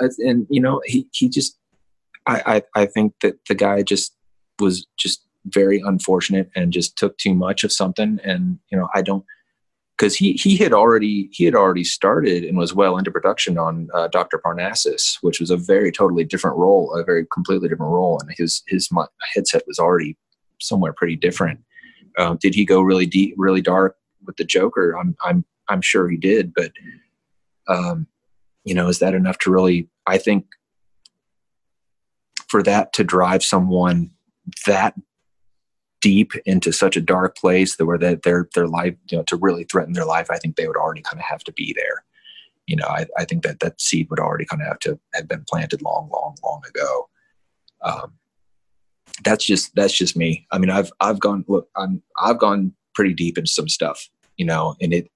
uh, and you know he he just I, I I think that the guy just was just very unfortunate and just took too much of something. And you know I don't because he he had already he had already started and was well into production on uh, Doctor Parnassus, which was a very totally different role, a very completely different role, and his his headset was already somewhere pretty different. Uh, did he go really deep, really dark with the Joker? I'm I'm I'm sure he did, but um, you know, is that enough to really? I think for that to drive someone that deep into such a dark place that where that their their life you know to really threaten their life i think they would already kind of have to be there. You know i, I think that that seed would already kind of have to have been planted long long long ago. Um, that's just that's just me. I mean i've i've gone look i'm i've gone pretty deep into some stuff you know and it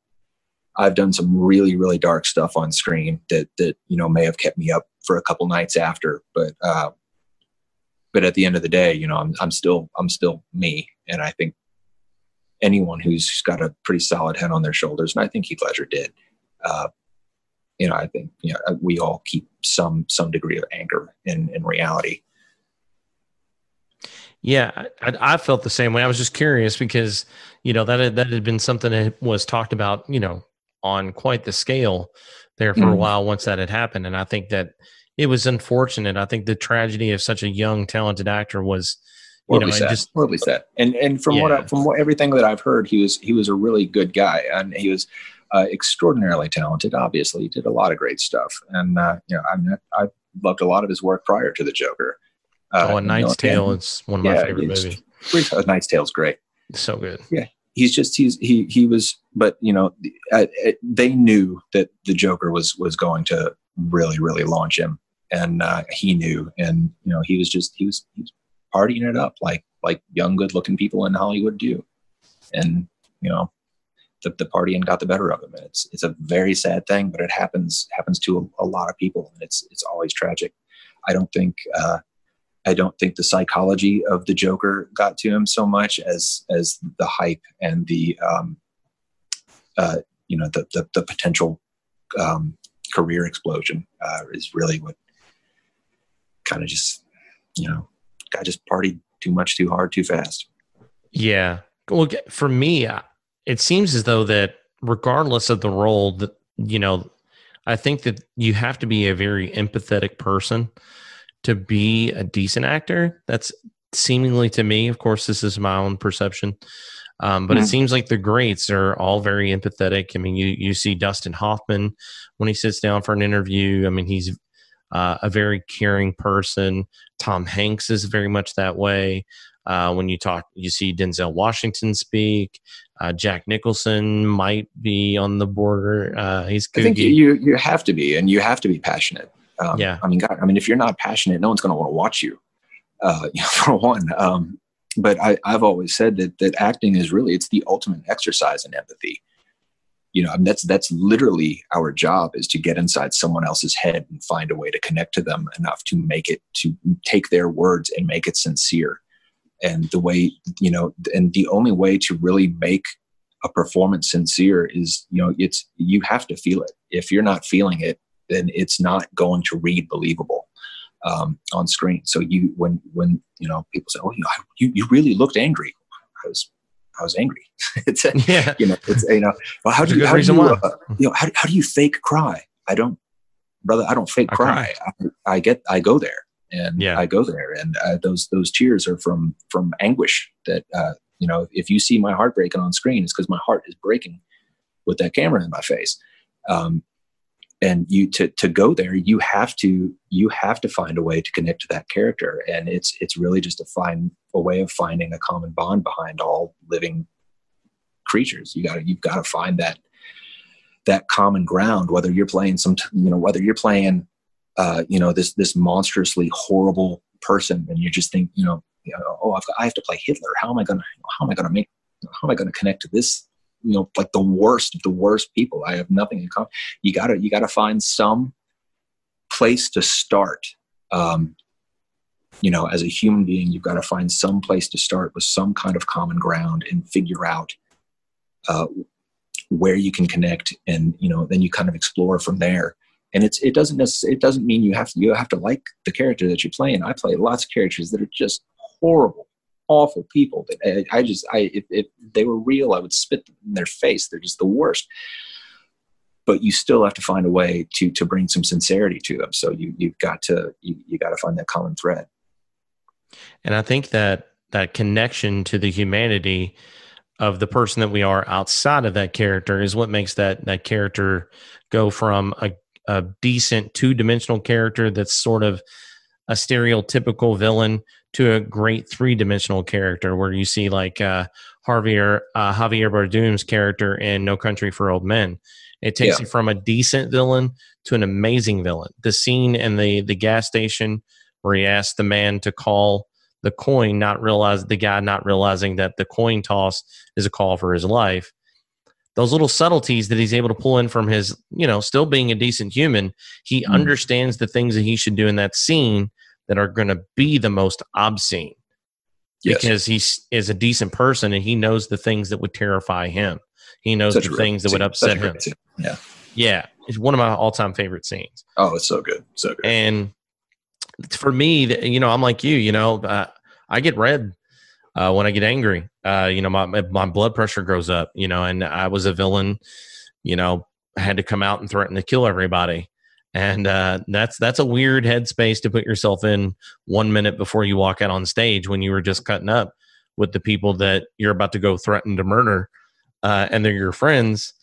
i've done some really really dark stuff on screen that that you know may have kept me up for a couple nights after but uh but at the end of the day, you know, I'm, I'm still, I'm still me. And I think anyone who's got a pretty solid head on their shoulders, and I think Heath Ledger did, uh, you know, I think, you know, we all keep some, some degree of anchor in, in reality. Yeah, I, I, felt the same way. I was just curious because you know that had, that had been something that was talked about, you know, on quite the scale there for mm. a while once that had happened, and I think that it was unfortunate. I think the tragedy of such a young, talented actor was, you horribly know, sad. just horribly sad. And and from yeah. what I, from what everything that I've heard, he was he was a really good guy, and he was uh, extraordinarily talented. Obviously, he did a lot of great stuff, and uh, you know, I mean, I loved a lot of his work prior to the Joker. Uh, oh, a Knight's Tale is one of my favorite movies. A Knight's Tale is great. So good. Yeah, he's just he's he he was, but you know, uh, they knew that the Joker was was going to really really launch him and uh, he knew, and you know, he was just he was, he was partying it up like like young, good looking people in Hollywood do, and you know, the, the partying got the better of him. And it's it's a very sad thing, but it happens happens to a, a lot of people, and it's it's always tragic. I don't think uh, I don't think the psychology of the Joker got to him so much as as the hype and the um, uh, you know the the, the potential um, career explosion uh, is really what kind of just, you know, I just partied too much, too hard, too fast. Yeah. Well, for me, it seems as though that regardless of the role, that you know, I think that you have to be a very empathetic person to be a decent actor. That's seemingly to me, of course, this is my own perception, um, but Mhm. it seems like the greats are all very empathetic. I mean, you you see Dustin Hoffman when he sits down for an interview. I mean, he's uh, a very caring person. Tom Hanks is very much that way. Uh, when you talk, you see Denzel Washington speak. Uh, Jack Nicholson might be on the border. Uh, he's I think you you have to be, and you have to be passionate. Um, Yeah. I mean, God, I mean, if you're not passionate, no one's going to want to watch you. Uh, you know, for one. Um, but I, I've always said that that acting is really it's the ultimate exercise in empathy. You know, that's that's literally our job is to get inside someone else's head and find a way to connect to them enough to make it to take their words and make it sincere. And the way you know, and the only way to really make a performance sincere is you know it's you have to feel it. If you're not feeling it then it's not going to read believable um, on screen. So you when when you know people say oh you know you, you really looked angry. I was i was angry. It's a, yeah, you know it's you know well how There's do you how do you, uh, you know how, how do you fake cry? I don't brother i don't fake I cry. I, I get i go there and Yeah. i go there and uh, those those tears are from from anguish that uh, you know if you see my heart breaking on screen it's because my heart is breaking with that camera in my face. Um, and you to to go there you have to you have to find a way to connect to that character. And it's it's really just to find a way of finding a common bond behind all living creatures. You got to you've got to find that that common ground whether you're playing some you know whether you're playing uh, you know this this monstrously horrible person and you just think you know, you know oh I've got, I have to play Hitler. How am I gonna how am I gonna make how am I gonna connect to this you know like the worst of the worst people. I have nothing in common. You gotta you gotta find some place to start. Um, you know as a human being you've got to find some place to start with some kind of common ground and figure out uh, where you can connect and you know then you kind of explore from there. And it's it doesn't necessarily it doesn't mean you have to you have to like the character that you play and i play lots of characters that are just horrible awful people. That i, I just i if, if they were real i would spit in their face. They're just the worst. But you still have to find a way to to bring some sincerity to them. So you you've got to you, you got to find that common thread. And I think that that connection to the humanity of the person that we are outside of that character is what makes that that character go from a, a decent two dimensional character that's sort of a stereotypical villain to a great three dimensional character where you see like uh, Javier uh, Javier Bardem's character in No Country for Old Men. It takes Yeah. you from a decent villain to an amazing villain. The scene in the the gas station where he asked the man to call the coin, not realize the guy not realizing that the coin toss is a call for his life. Those little subtleties that he's able to pull in from his, you know, still being a decent human, he Mm. understands the things that he should do in that scene that are going to be the most obscene Yes. because he is a decent person and he knows the things that would terrify him. He knows Such the things that would scene. Such upset him. scene. yeah Yeah, it's one of my all-time favorite scenes. oh it's so good so good And for me, you know, I'm like you. You know, uh, I get red uh, when I get angry. Uh, you know, my my blood pressure goes up. You know, and I was a villain. You know, I had to come out and threaten to kill everybody. And uh, that's that's a weird headspace to put yourself in one minute before you walk out on stage when you were just cutting up with the people that you're about to go threaten to murder, uh, and they're your friends,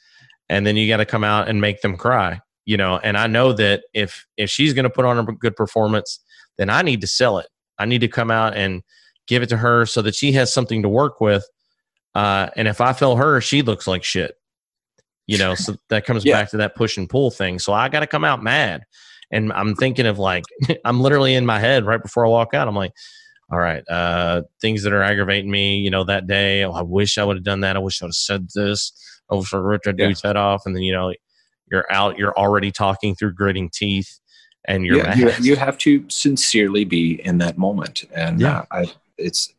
and then you got to come out and make them cry. You know, and I know that if if she's going to put on a good performance, then I need to sell it. I need to come out and give it to her so that she has something to work with. Uh, and if I fail her, she looks like shit. You know, so that comes Yeah. back to that push and pull thing. So I got to come out mad. And I'm thinking of like, I'm literally in my head right before I walk out. I'm like, all right, uh, things that are aggravating me, you know, that day. Oh, I wish I would have done that. I wish I would have said this. I wish I ripped that Yeah. dude's head off. And then, you know, you're out, you're already talking through gritting teeth and you're yeah, you, you have to sincerely be in that moment and Yeah. uh, I, it's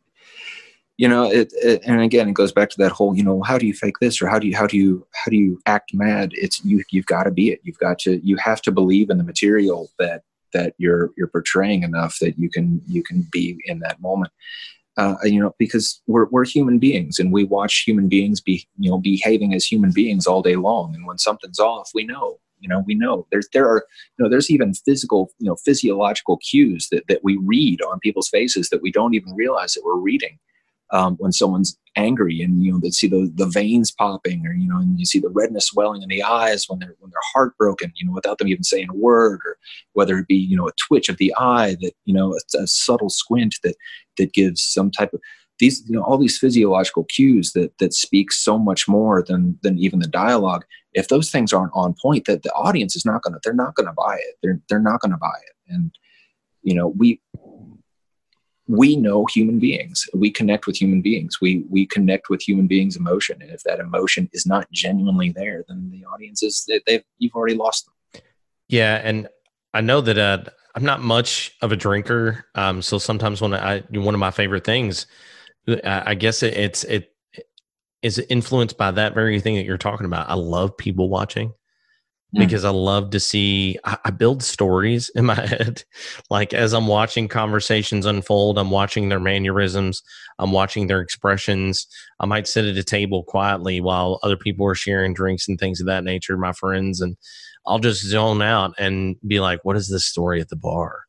you know it, it and again it goes back to that whole you know how do you fake this or how do you how do you how do you act mad? It's you you've got to be it. You've got to you have to believe in the material that that you're you're portraying enough that you can you can be in that moment. Uh, you know because we're, we're human beings and we watch human beings be you know behaving as human beings all day long. And when something's off we know You know, we know there's there are you know there's even physical you know physiological cues that that we read on people's faces that we don't even realize that we're reading. Um, when someone's angry and you know they see the, the veins popping or you know and you see the redness swelling in the eyes when they're when they're heartbroken you know without them even saying a word or whether it be you know a twitch of the eye that you know a, a subtle squint that that gives some type of these you know all these physiological cues that that speak so much more than than even the dialogue if those things aren't on point that the audience is not gonna they're not gonna buy it. They're they're not gonna buy it. And you know we we know human beings. We connect with human beings. We we connect with human beings emotion. And if that emotion is not genuinely there then the audience is they, they've you've already lost them. Yeah and i know that uh, i'm not much of a drinker um, so sometimes when i one of my favorite things I guess it, it's it is influenced by that very thing that you're talking about. I love people watching mm. because I love to see. I, I, build stories in my head, like as I'm watching conversations unfold. I'm watching their mannerisms. I'm watching their expressions. I might sit at a table quietly while other people are sharing drinks and things of that nature, my friends, and I'll just zone out and be like, "What is this story at the bar?"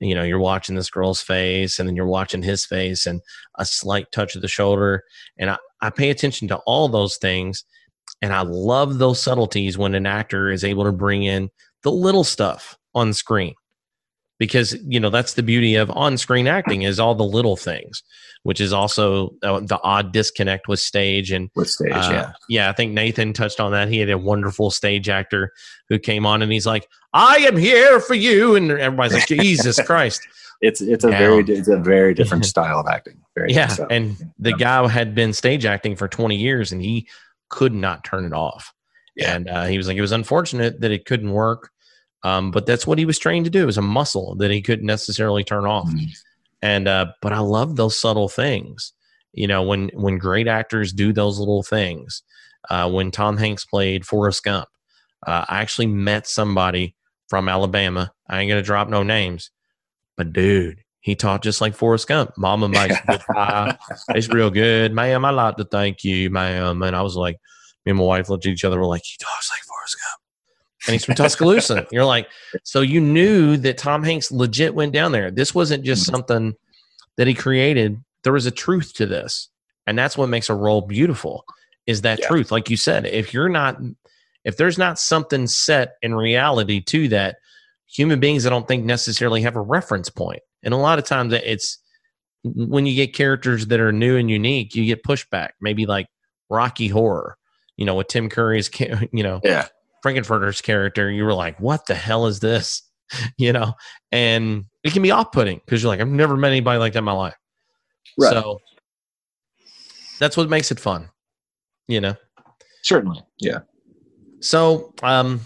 You know you're watching this girl's face and then you're watching his face and a slight touch of the shoulder and I, I pay attention to all those things and i love those subtleties when an actor is able to bring in the little stuff on screen because you know that's the beauty of on-screen acting is all the little things which is also uh, the odd disconnect with stage and with stage uh, yeah. yeah i think nathan touched on that. He had a wonderful stage actor who came on and he's like i am here for you. And everybody's like jesus christ. It's it's a very it's a very different style of acting. Very yeah so. and the guy had been stage acting for 20 years and he could not turn it off. Yeah. and uh, he was like it was unfortunate that it couldn't work um, but that's what he was trained to do. It was a muscle that he couldn't necessarily turn off. Mm-hmm. And uh, but I love those subtle things. You know, when when great actors do those little things. Uh, when Tom Hanks played Forrest Gump, uh, I actually met somebody from Alabama. I ain't gonna drop no names, but dude, he talked just like Forrest Gump. Mama makes. It's real good, ma'am. I like to thank you, ma'am. And I was like, me and my wife looked at each other. We're like, he talks like Forrest Gump and he's from Tuscaloosa. You're like, so you knew that Tom Hanks legit went down there. This wasn't just mm-hmm. something that he created. There was a truth to this, and that's what makes a role beautiful. Is that yeah. truth? Like you said, if you're not, if there's not something set in reality to that, human beings I don't think necessarily have a reference point. point, and a lot of times it's when you get characters that are new and unique, you get pushback. Maybe like Rocky Horror, you know, with Tim Curry's, you know, yeah Frank-N-Furter's character, you were like, what the hell is this? You know, and it can be off putting because you're like, I've never met anybody like that in my life. Right. So that's what makes it fun, you know? Certainly. Yeah. So, um,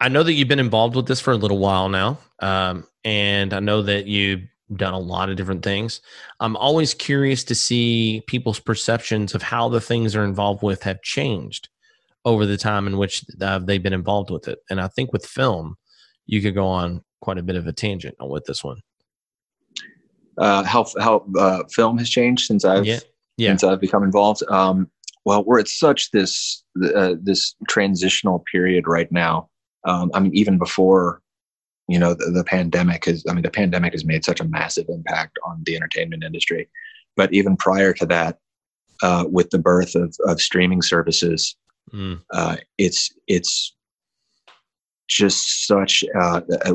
I know that you've been involved with this for a little while now. Um, and I know that you've done a lot of different things. I'm always curious to see people's perceptions of how the things they're involved with have changed over the time in which uh, they've been involved with it. And I think with film, you could go on quite a bit of a tangent with this one. Uh, how how uh, film has changed since I've yeah. Yeah. since I've become involved. Um, well, we're at such this uh, this transitional period right now. Um, I mean, even before you know the, the pandemic has. I mean, the pandemic has made such a massive impact on the entertainment industry. But even prior to that, uh, with the birth of, of streaming services, Mm. Uh, it's it's just such uh, a,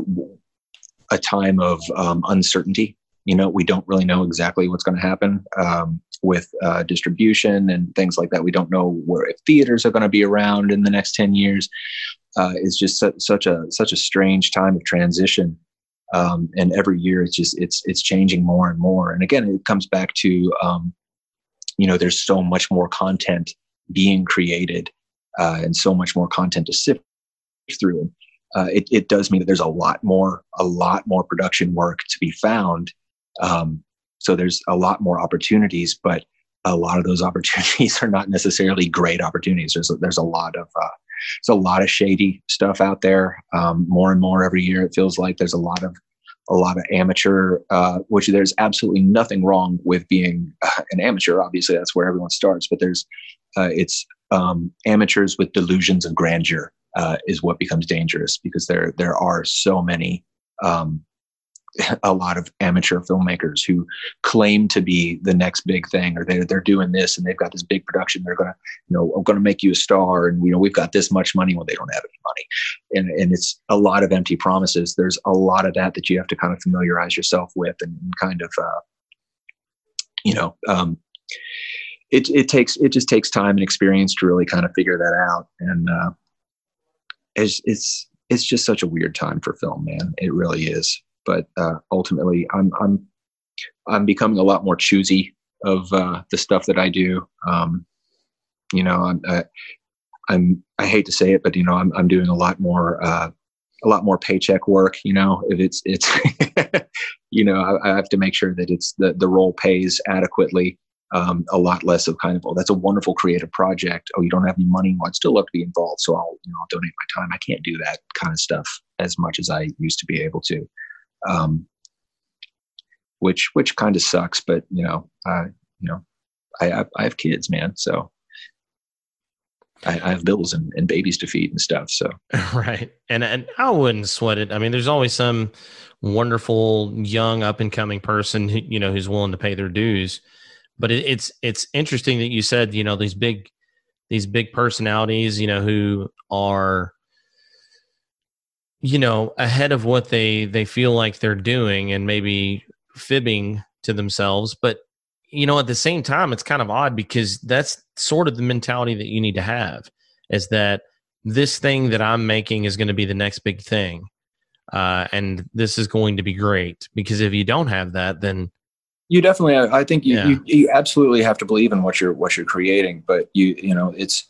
a, time of um, uncertainty. You know, we don't really know exactly what's going to happen um, with uh, distribution and things like that. We don't know where if theaters are going to be around in the next ten years. Uh, it's just su- such a such a strange time of transition. Um, and every year it's just it's it's changing more and more. And again, it comes back to um, you know there's so much more content being created uh, and so much more content to sift through. Uh, it, it does mean that there's a lot more, a lot more production work to be found. Um, so there's a lot more opportunities, but a lot of those opportunities are not necessarily great opportunities. There's a, there's a lot of uh, there's a lot of shady stuff out there. Um, more and more every year, it feels like there's a lot of a lot of amateur, uh, which there's absolutely nothing wrong with being uh, an amateur. Obviously, that's where everyone starts. But there's uh, it's um, amateurs with delusions of grandeur uh, is what becomes dangerous because there there are so many um, a lot of amateur filmmakers who claim to be the next big thing or they're, they're doing this and they've got this big production. They're going to you know i'm to make you a star and you know we've got this much money. When they don't have any money. And and it's a lot of empty promises. There's a lot of that that you have to kind of familiarize yourself with and kind of uh, you know um, it, it takes it just takes time and experience to really kind of figure that out and uh, it's it's it's just such a weird time for film man it really is but uh, ultimately, I'm I'm I'm becoming a lot more choosy of uh, the stuff that I do. Um, you know, I'm I, I'm I hate to say it, but you know, I'm I'm doing a lot more uh, a lot more paycheck work. You know, if it's it's you know, I, I, have to make sure that it's the the role pays adequately. Um, a lot less of kind of, oh, that's a wonderful creative project. Oh, you don't have any money. Well, I'd still love to be involved, so I'll you know I'll donate my time. I can't do that kind of stuff as much as I used to be able to um, which which kind of sucks. But you know, uh, you know, I, I have kids, man, so I, I, have bills and, and babies to feed and stuff. So right, and and I wouldn't sweat it. I mean, there's always some wonderful young up and coming person, who, you know, who's willing to pay their dues. But it, it's it's interesting that you said you know these big these big personalities, you know, who are you know ahead of what they they feel like they're doing and maybe fibbing to themselves. But you know at the same time it's kind of odd because that's sort of the mentality that you need to have is that this thing that i'm making is going to be the next big thing uh, and this is going to be great because if you don't have that then you definitely i think you, yeah. you, you absolutely have to believe in what you're what you're creating but you you know it's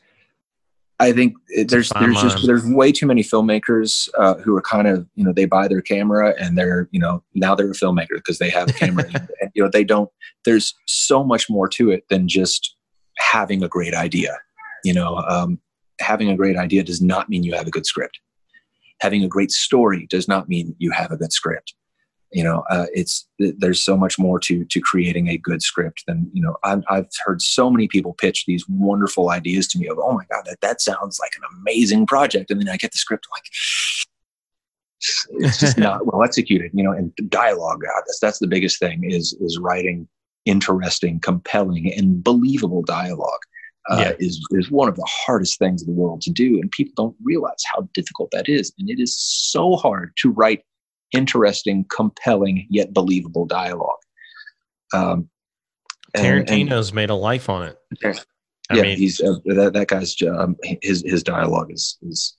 I think there's there's just there's way too many filmmakers uh, who are kind of you know they buy their camera and they're you know now they're a filmmaker because they have a camera and, you know they don't there's so much more to it than just having a great idea you know um, having a great idea does not mean you have a good script. Having a great story does not mean you have a good script you know uh, it's there's so much more to to creating a good script than you know I've, I've heard so many people pitch these wonderful ideas to me of oh my god that that sounds like an amazing project and then i get the script like it's just not well executed you know and dialogue god that's that's the biggest thing is is writing interesting compelling and believable dialogue uh, yeah. is is one of the hardest things in the world to do and people don't realize how difficult that is and it is so hard to write interesting, compelling, yet believable dialogue. Um, Tarantino's and, made a life on it. I yeah, mean, he's uh, that, that guy's um, his his dialogue is is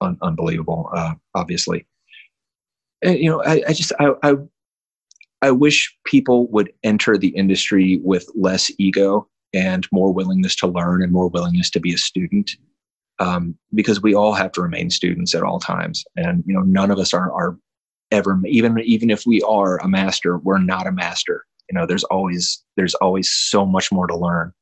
un- unbelievable. Uh, obviously, and, you know, I, I just I, I I wish people would enter the industry with less ego and more willingness to learn and more willingness to be a student. Um, because we all have to remain students at all times, and you know, none of us are are ever even even if we are a master we're not a master. You know there's always there's always so much more to learn.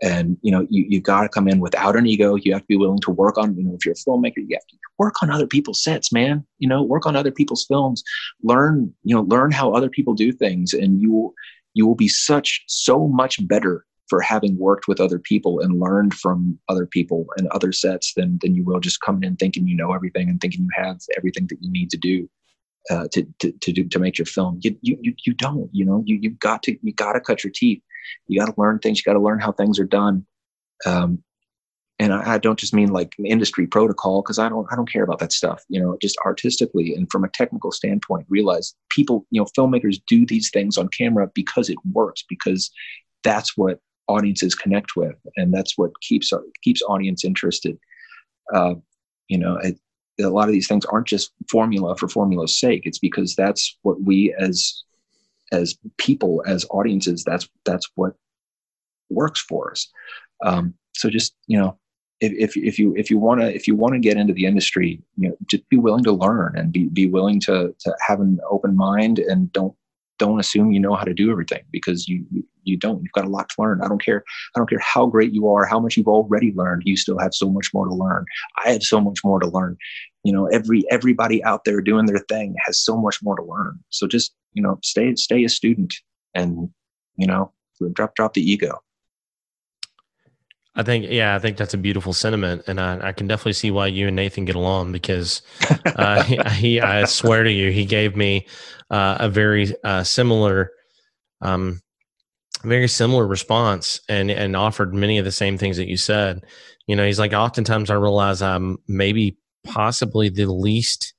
And you know you, you got to come in without an ego. You have to be willing to work on you know if you're a filmmaker you have to work on other people's sets man. You know work on other people's films. Learn you know learn how other people do things and you will you will be such so much better for having worked with other people and learned from other people and other sets than than you will just coming in thinking you know everything and thinking you have everything that you need to do uh, to, to, to do to make your film. You, you, you don't, you know, you, you've got to, you got to cut your teeth. You got to learn things. You got to learn how things are done. Um, and I, I, don't just mean like industry protocol because I don't, I don't care about that stuff. You know, just artistically and from a technical standpoint, realize people, you know, filmmakers do these things on camera because it works because that's what audiences connect with, and that's what keeps keeps audience interested. Uh, you know, it, a lot of these things aren't just formula for formula's sake. It's because that's what we as as people, as audiences, that's that's what works for us. Um, so just you know, if, if if you if you want to if you want to get into the industry, you know, just be willing to learn and be be willing to to have an open mind and don't don't assume you know how to do everything because you, you don't. You've got a lot to learn. I don't care i don't care how great you are how much you've already learned you still have so much more to learn. I have so much more to learn. You know every everybody out there doing their thing has so much more to learn. So just you know stay stay a student and you know drop drop the ego I think, yeah, I think that's a beautiful sentiment, and I, I can definitely see why you and Nathan get along because uh, he, I swear to you, he gave me uh, a very uh, similar, um, very similar response, and and offered many of the same things that you said. You know, he's like, oftentimes I realize I'm maybe possibly the least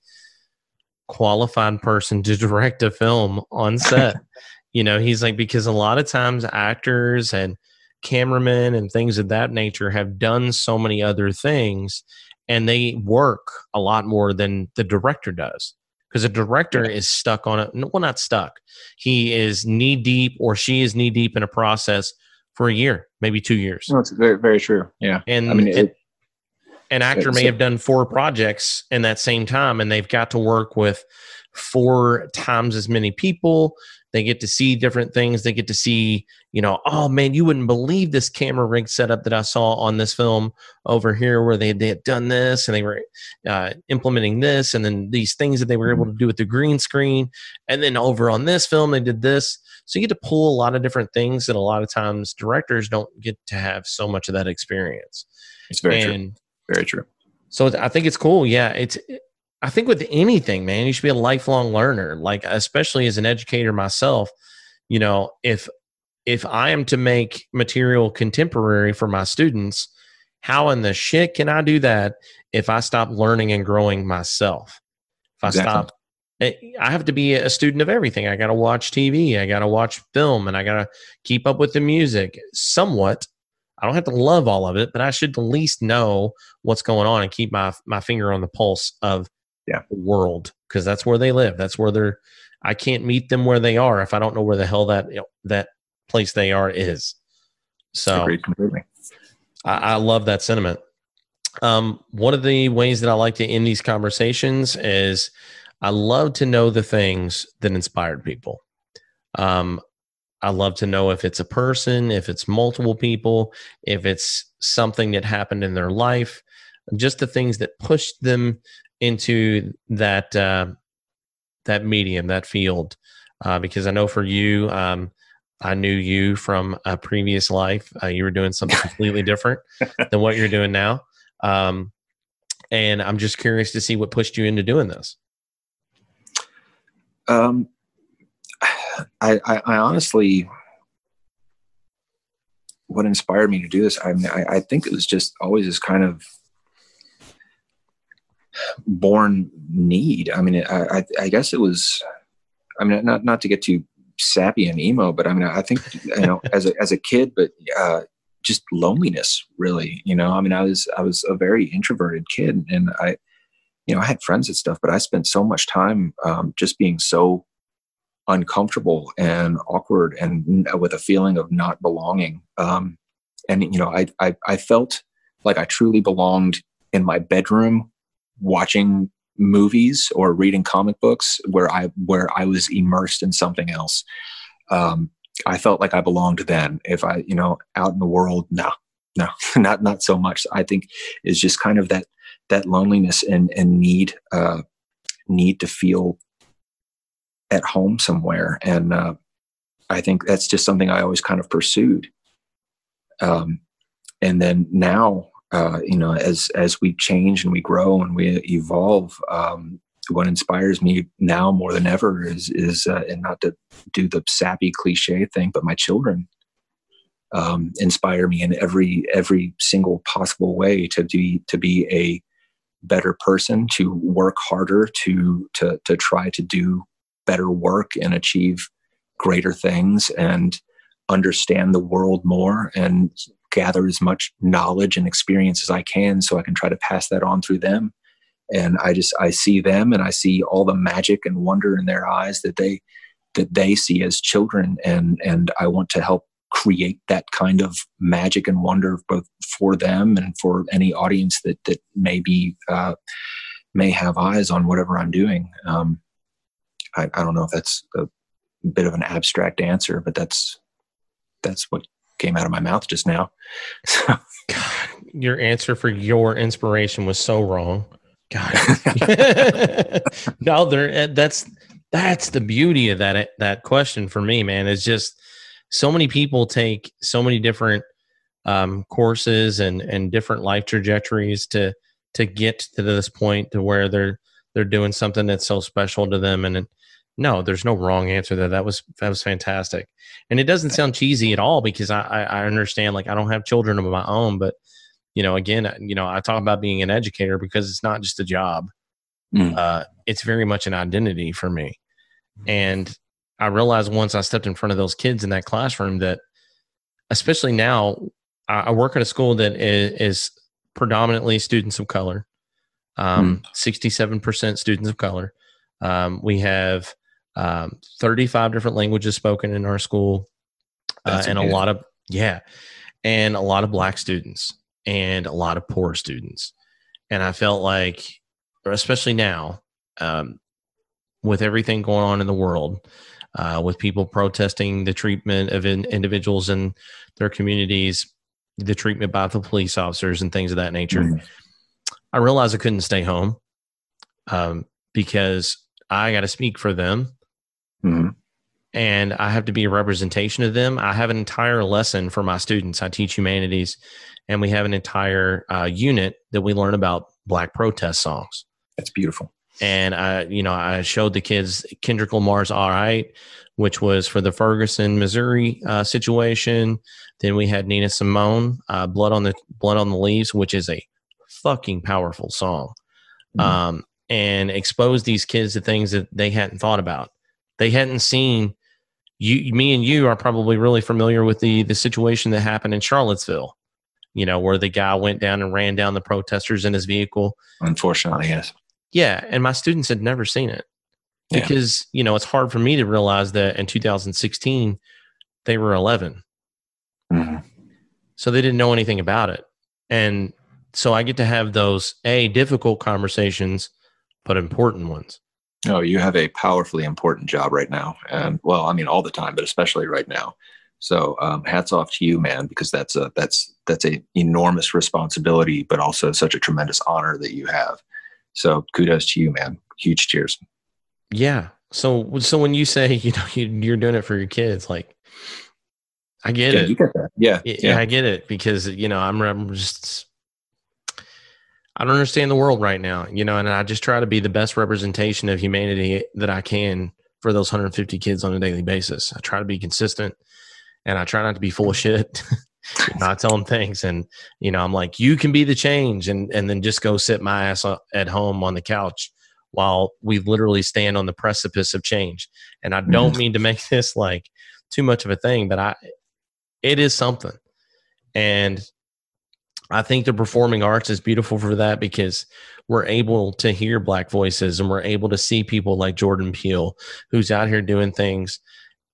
qualified person to direct a film on set. you know, he's like because a lot of times actors and cameramen and things of that nature have done so many other things and they work a lot more than the director does. Because a director is stuck on it well not stuck. He is knee deep or she is knee deep in a process for a year maybe two years. No, it's very very true. Yeah. And i mean it, an actor may have done four projects in that same time and they've got to work with four times as many people they get to see different things. They get to see, you know, oh man, you wouldn't believe this camera rig setup that I saw on this film over here where they, they had done this and they were uh, implementing this and then these things that they were able to do with the green screen. And then over on this film, they did this. So you get to pull a lot of different things that a lot of times directors don't get to have so much of that experience. It's very and, true. Very true. So I think it's cool. Yeah. It's, I think with anything, man, you should be a lifelong learner. Like, especially as an educator myself, you know, if if I am to make material contemporary for my students, how in the shit can I do that if I stop learning and growing myself? If I exactly. stop, eh, I have to be a student of everything. I got to watch TV, I got to watch film, and I got to keep up with the music somewhat. I don't have to love all of it, but I should at least know what's going on and keep my my finger on the pulse of yeah. world because that's where they live. That's where they're. I can't meet them where they are if I don't know where the hell that you know, that place they are is. So Agreed completely. I, I love that sentiment. Um, one of the ways that I like to end these conversations is I love to know the things that inspired people. Um, I love to know if it's a person, if it's multiple people, if it's something that happened in their life, just the things that pushed them into that uh, that medium, that field, uh, because I know for you, um, I knew you from a previous life. Uh, you were doing something completely different than what you're doing now, um, and I'm just curious to see what pushed you into doing this. Um, I, I, I honestly, what inspired me to do this, I mean, I, I think it was just always this kind of born need. I mean, I, I, guess it was. I mean, not not to get too sappy and emo, but I mean, I think you know, as a as a kid, but uh, just loneliness, really. You know, I mean, I was I was a very introverted kid, and I, you know, I had friends and stuff, but I spent so much time um, just being so uncomfortable and awkward and with a feeling of not belonging. Um, and you know, I, I I felt like I truly belonged in my bedroom watching movies or reading comic books where I where I was immersed in something else. Um, I felt like I belonged then. If I, you know, out in the world, no, no, not not so much. I think is just kind of that that loneliness and and need uh, need to feel at home somewhere, and uh, I think that's just something I always kind of pursued. Um, and then now uh, you know, as as we change and we grow and we evolve, um, what inspires me now more than ever is is uh, and not to do the sappy cliche thing, but my children um, inspire me in every every single possible way to be to be a better person, to work harder, to to to try to do better work and achieve greater things and understand the world more and gather as much knowledge and experience as I can so I can try to pass that on through them. And I just I see them and I see all the magic and wonder in their eyes that they that they see as children and and I want to help create that kind of magic and wonder both for them and for any audience that that may be uh, may have eyes on whatever I'm doing. Um, I, I don't know if that's a bit of an abstract answer, but that's that's what came out of my mouth just now. God, your answer for your inspiration was so wrong. God, no, there. Eh, that's that's the beauty of that that question for me, man. Is just so many people take so many different um, courses and and different life trajectories to to get to this point to where they're they're doing something that's so special to them and no there's no wrong answer there. That was that was fantastic. And it doesn't sound cheesy at all because i i, understand like i don't have children of my own but you know again you know i talk about being an educator because it's not just a job. Mm. uh, it's very much an identity for me. And i realized once i stepped in front of those kids in that classroom that especially now i, work at a school that is, is predominantly students of color. Um, 67% students of color. Um, we have um, 35 different languages spoken in our school uh, and a lot of yeah and a lot of black students and a lot of poor students. And i felt like especially now um, with everything going on in the world uh, with people protesting the treatment of in, individuals in their communities the treatment by the police officers and things of that nature Mhm. i realized i couldn't stay home um, because i got to speak for them Mhm. and I have to be a representation of them. I have an entire lesson for my students. I teach humanities, and we have an entire uh, unit that we learn about Black protest songs. That's beautiful. And I, you know, I showed the kids Kendrick Lamar's "All Right," which was for the Ferguson, Missouri uh, situation. Then we had Nina Simone, uh, "Blood on the Blood on the Leaves," which is a fucking powerful song, Mhm. um, and exposed these kids to things that they hadn't thought about. They hadn't seen. You, me, and you are probably really familiar with the the situation that happened in Charlottesville. You know, where the guy went down and ran down the protesters in his vehicle. Unfortunately, yes. Yeah, and my students had never seen it Yeah. because you know it's hard for me to realize that in 2016 they were 11, Mhm. so they didn't know anything about it, and so I get to have those a difficult conversations, but important ones. Oh, you have a powerfully important job right now, and well, I mean, all the time, but especially right now. So, um, hats off to you, man, because that's a that's that's a enormous responsibility, but also such a tremendous honor that you have. So, kudos to you, man. Huge cheers. Yeah. So so when you say you know you, you're doing it for your kids, like I get Yeah, it. you get that. Yeah, Yeah, yeah. I get it because you know I'm, I'm just I don't understand the world right now, you know, and I just try to be the best representation of humanity that I can for those 150 kids on a daily basis. I try to be consistent, and I try not to be full of shit. I tell them things, and you know, I'm like, you can be the change, and and then just go sit my ass at home on the couch while we literally stand on the precipice of change. And I don't mm-hmm. mean to make this like too much of a thing, but I it is something. And I think the performing arts is beautiful for that because we're able to hear black voices and we're able to see people like Jordan Peele, who's out here doing things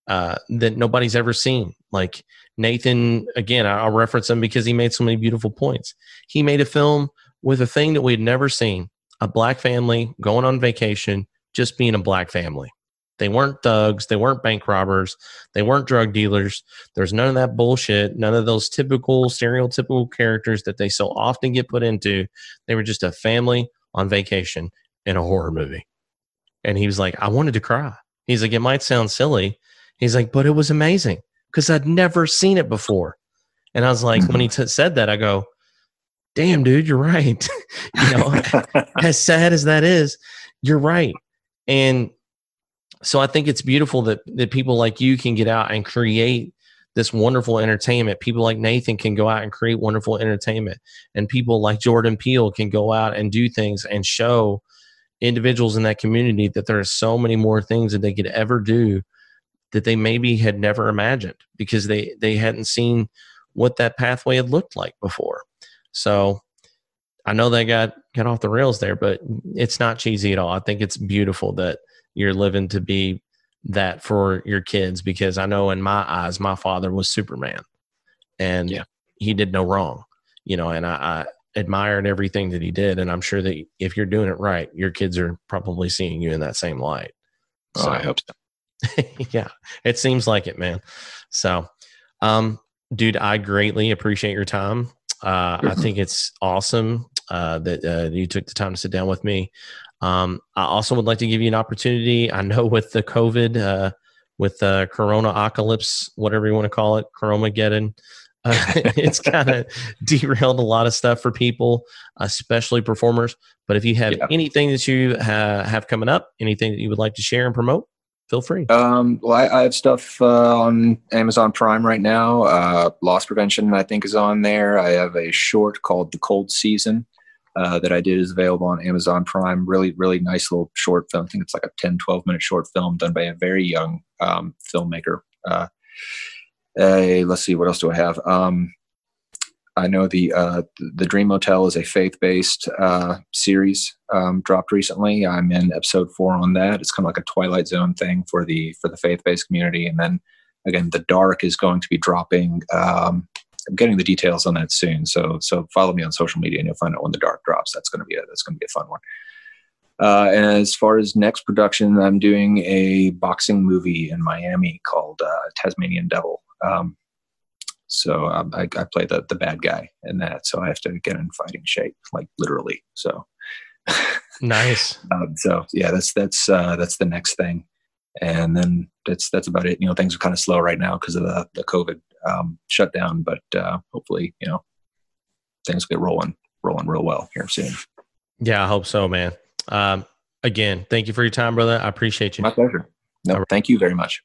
uh, that nobody's ever seen. Like Nathan, again, I'll reference him because he made so many beautiful points. He made a film with a thing that we'd never seen a black family going on vacation, just being a black family. They weren't thugs. They weren't bank robbers. They weren't drug dealers. There's none of that bullshit. None of those typical, stereotypical characters that they so often get put into. They were just a family on vacation in a horror movie. And he was like, I wanted to cry. He's like, it might sound silly. He's like, but it was amazing because I'd never seen it before. And I was like, when he t- said that, I go, damn, dude, you're right. you know, as sad as that is, you're right. And so I think it's beautiful that that people like you can get out and create this wonderful entertainment. People like Nathan can go out and create wonderful entertainment, and people like Jordan Peele can go out and do things and show individuals in that community that there are so many more things that they could ever do that they maybe had never imagined because they they hadn't seen what that pathway had looked like before. So I know they got got off the rails there, but it's not cheesy at all. I think it's beautiful that you're living to be that for your kids because I know in my eyes, my father was Superman, and Yeah. he did no wrong, you know. And I, I admired everything that he did, and I'm sure that if you're doing it right, your kids are probably seeing you in that same light. Oh, I hope so. yeah, it seems like it, man. So, um, dude, I greatly appreciate your time. Uh, I think it's awesome uh, that uh, you took the time to sit down with me. Um, I also would like to give you an opportunity. I know with the COVID, uh, with the Corona apocalypse, whatever you want to call it, Coronageddon, Uh, it's kind of derailed a lot of stuff for people, especially performers. But if you have Yeah. anything that you ha- have coming up, anything that you would like to share and promote, feel free. Um, well, I, I have stuff uh, on Amazon Prime right now. Uh, Loss Prevention, I think, is on there. I have a short called The Cold Season uh, that I did is available on Amazon Prime. Really, really nice little short film. I think it's like a 10, 12 minute short film done by a very young um, filmmaker. Uh, let's see, what else do I have? Um, I know the uh, the Dream Motel is a faith based uh, series um, dropped recently. I'm in episode four on that. It's kind of like a Twilight Zone thing for the for the faith based community. And then again, The Dark is going to be dropping. I'm getting the details on that soon. So so follow me on social media and you'll find out when The Dark drops. That's going to be a that's going to be a fun one. Uh, and as far as next production, I'm doing a boxing movie in Miami called uh, Tasmanian Devil. Um, so um, I, I play the the bad guy in that. So I have to get in fighting shape, like literally. So Nice. um, so yeah, that's that's uh, that's the next thing, and then that's that's about it. You know, things are kind of slow right now because of the the COVID um, shutdown, but uh, hopefully, you know, things get rolling rolling real well here soon. Yeah, I hope so, man. Um, again, thank you for your time, brother. I appreciate you. My pleasure. No, thank you very much.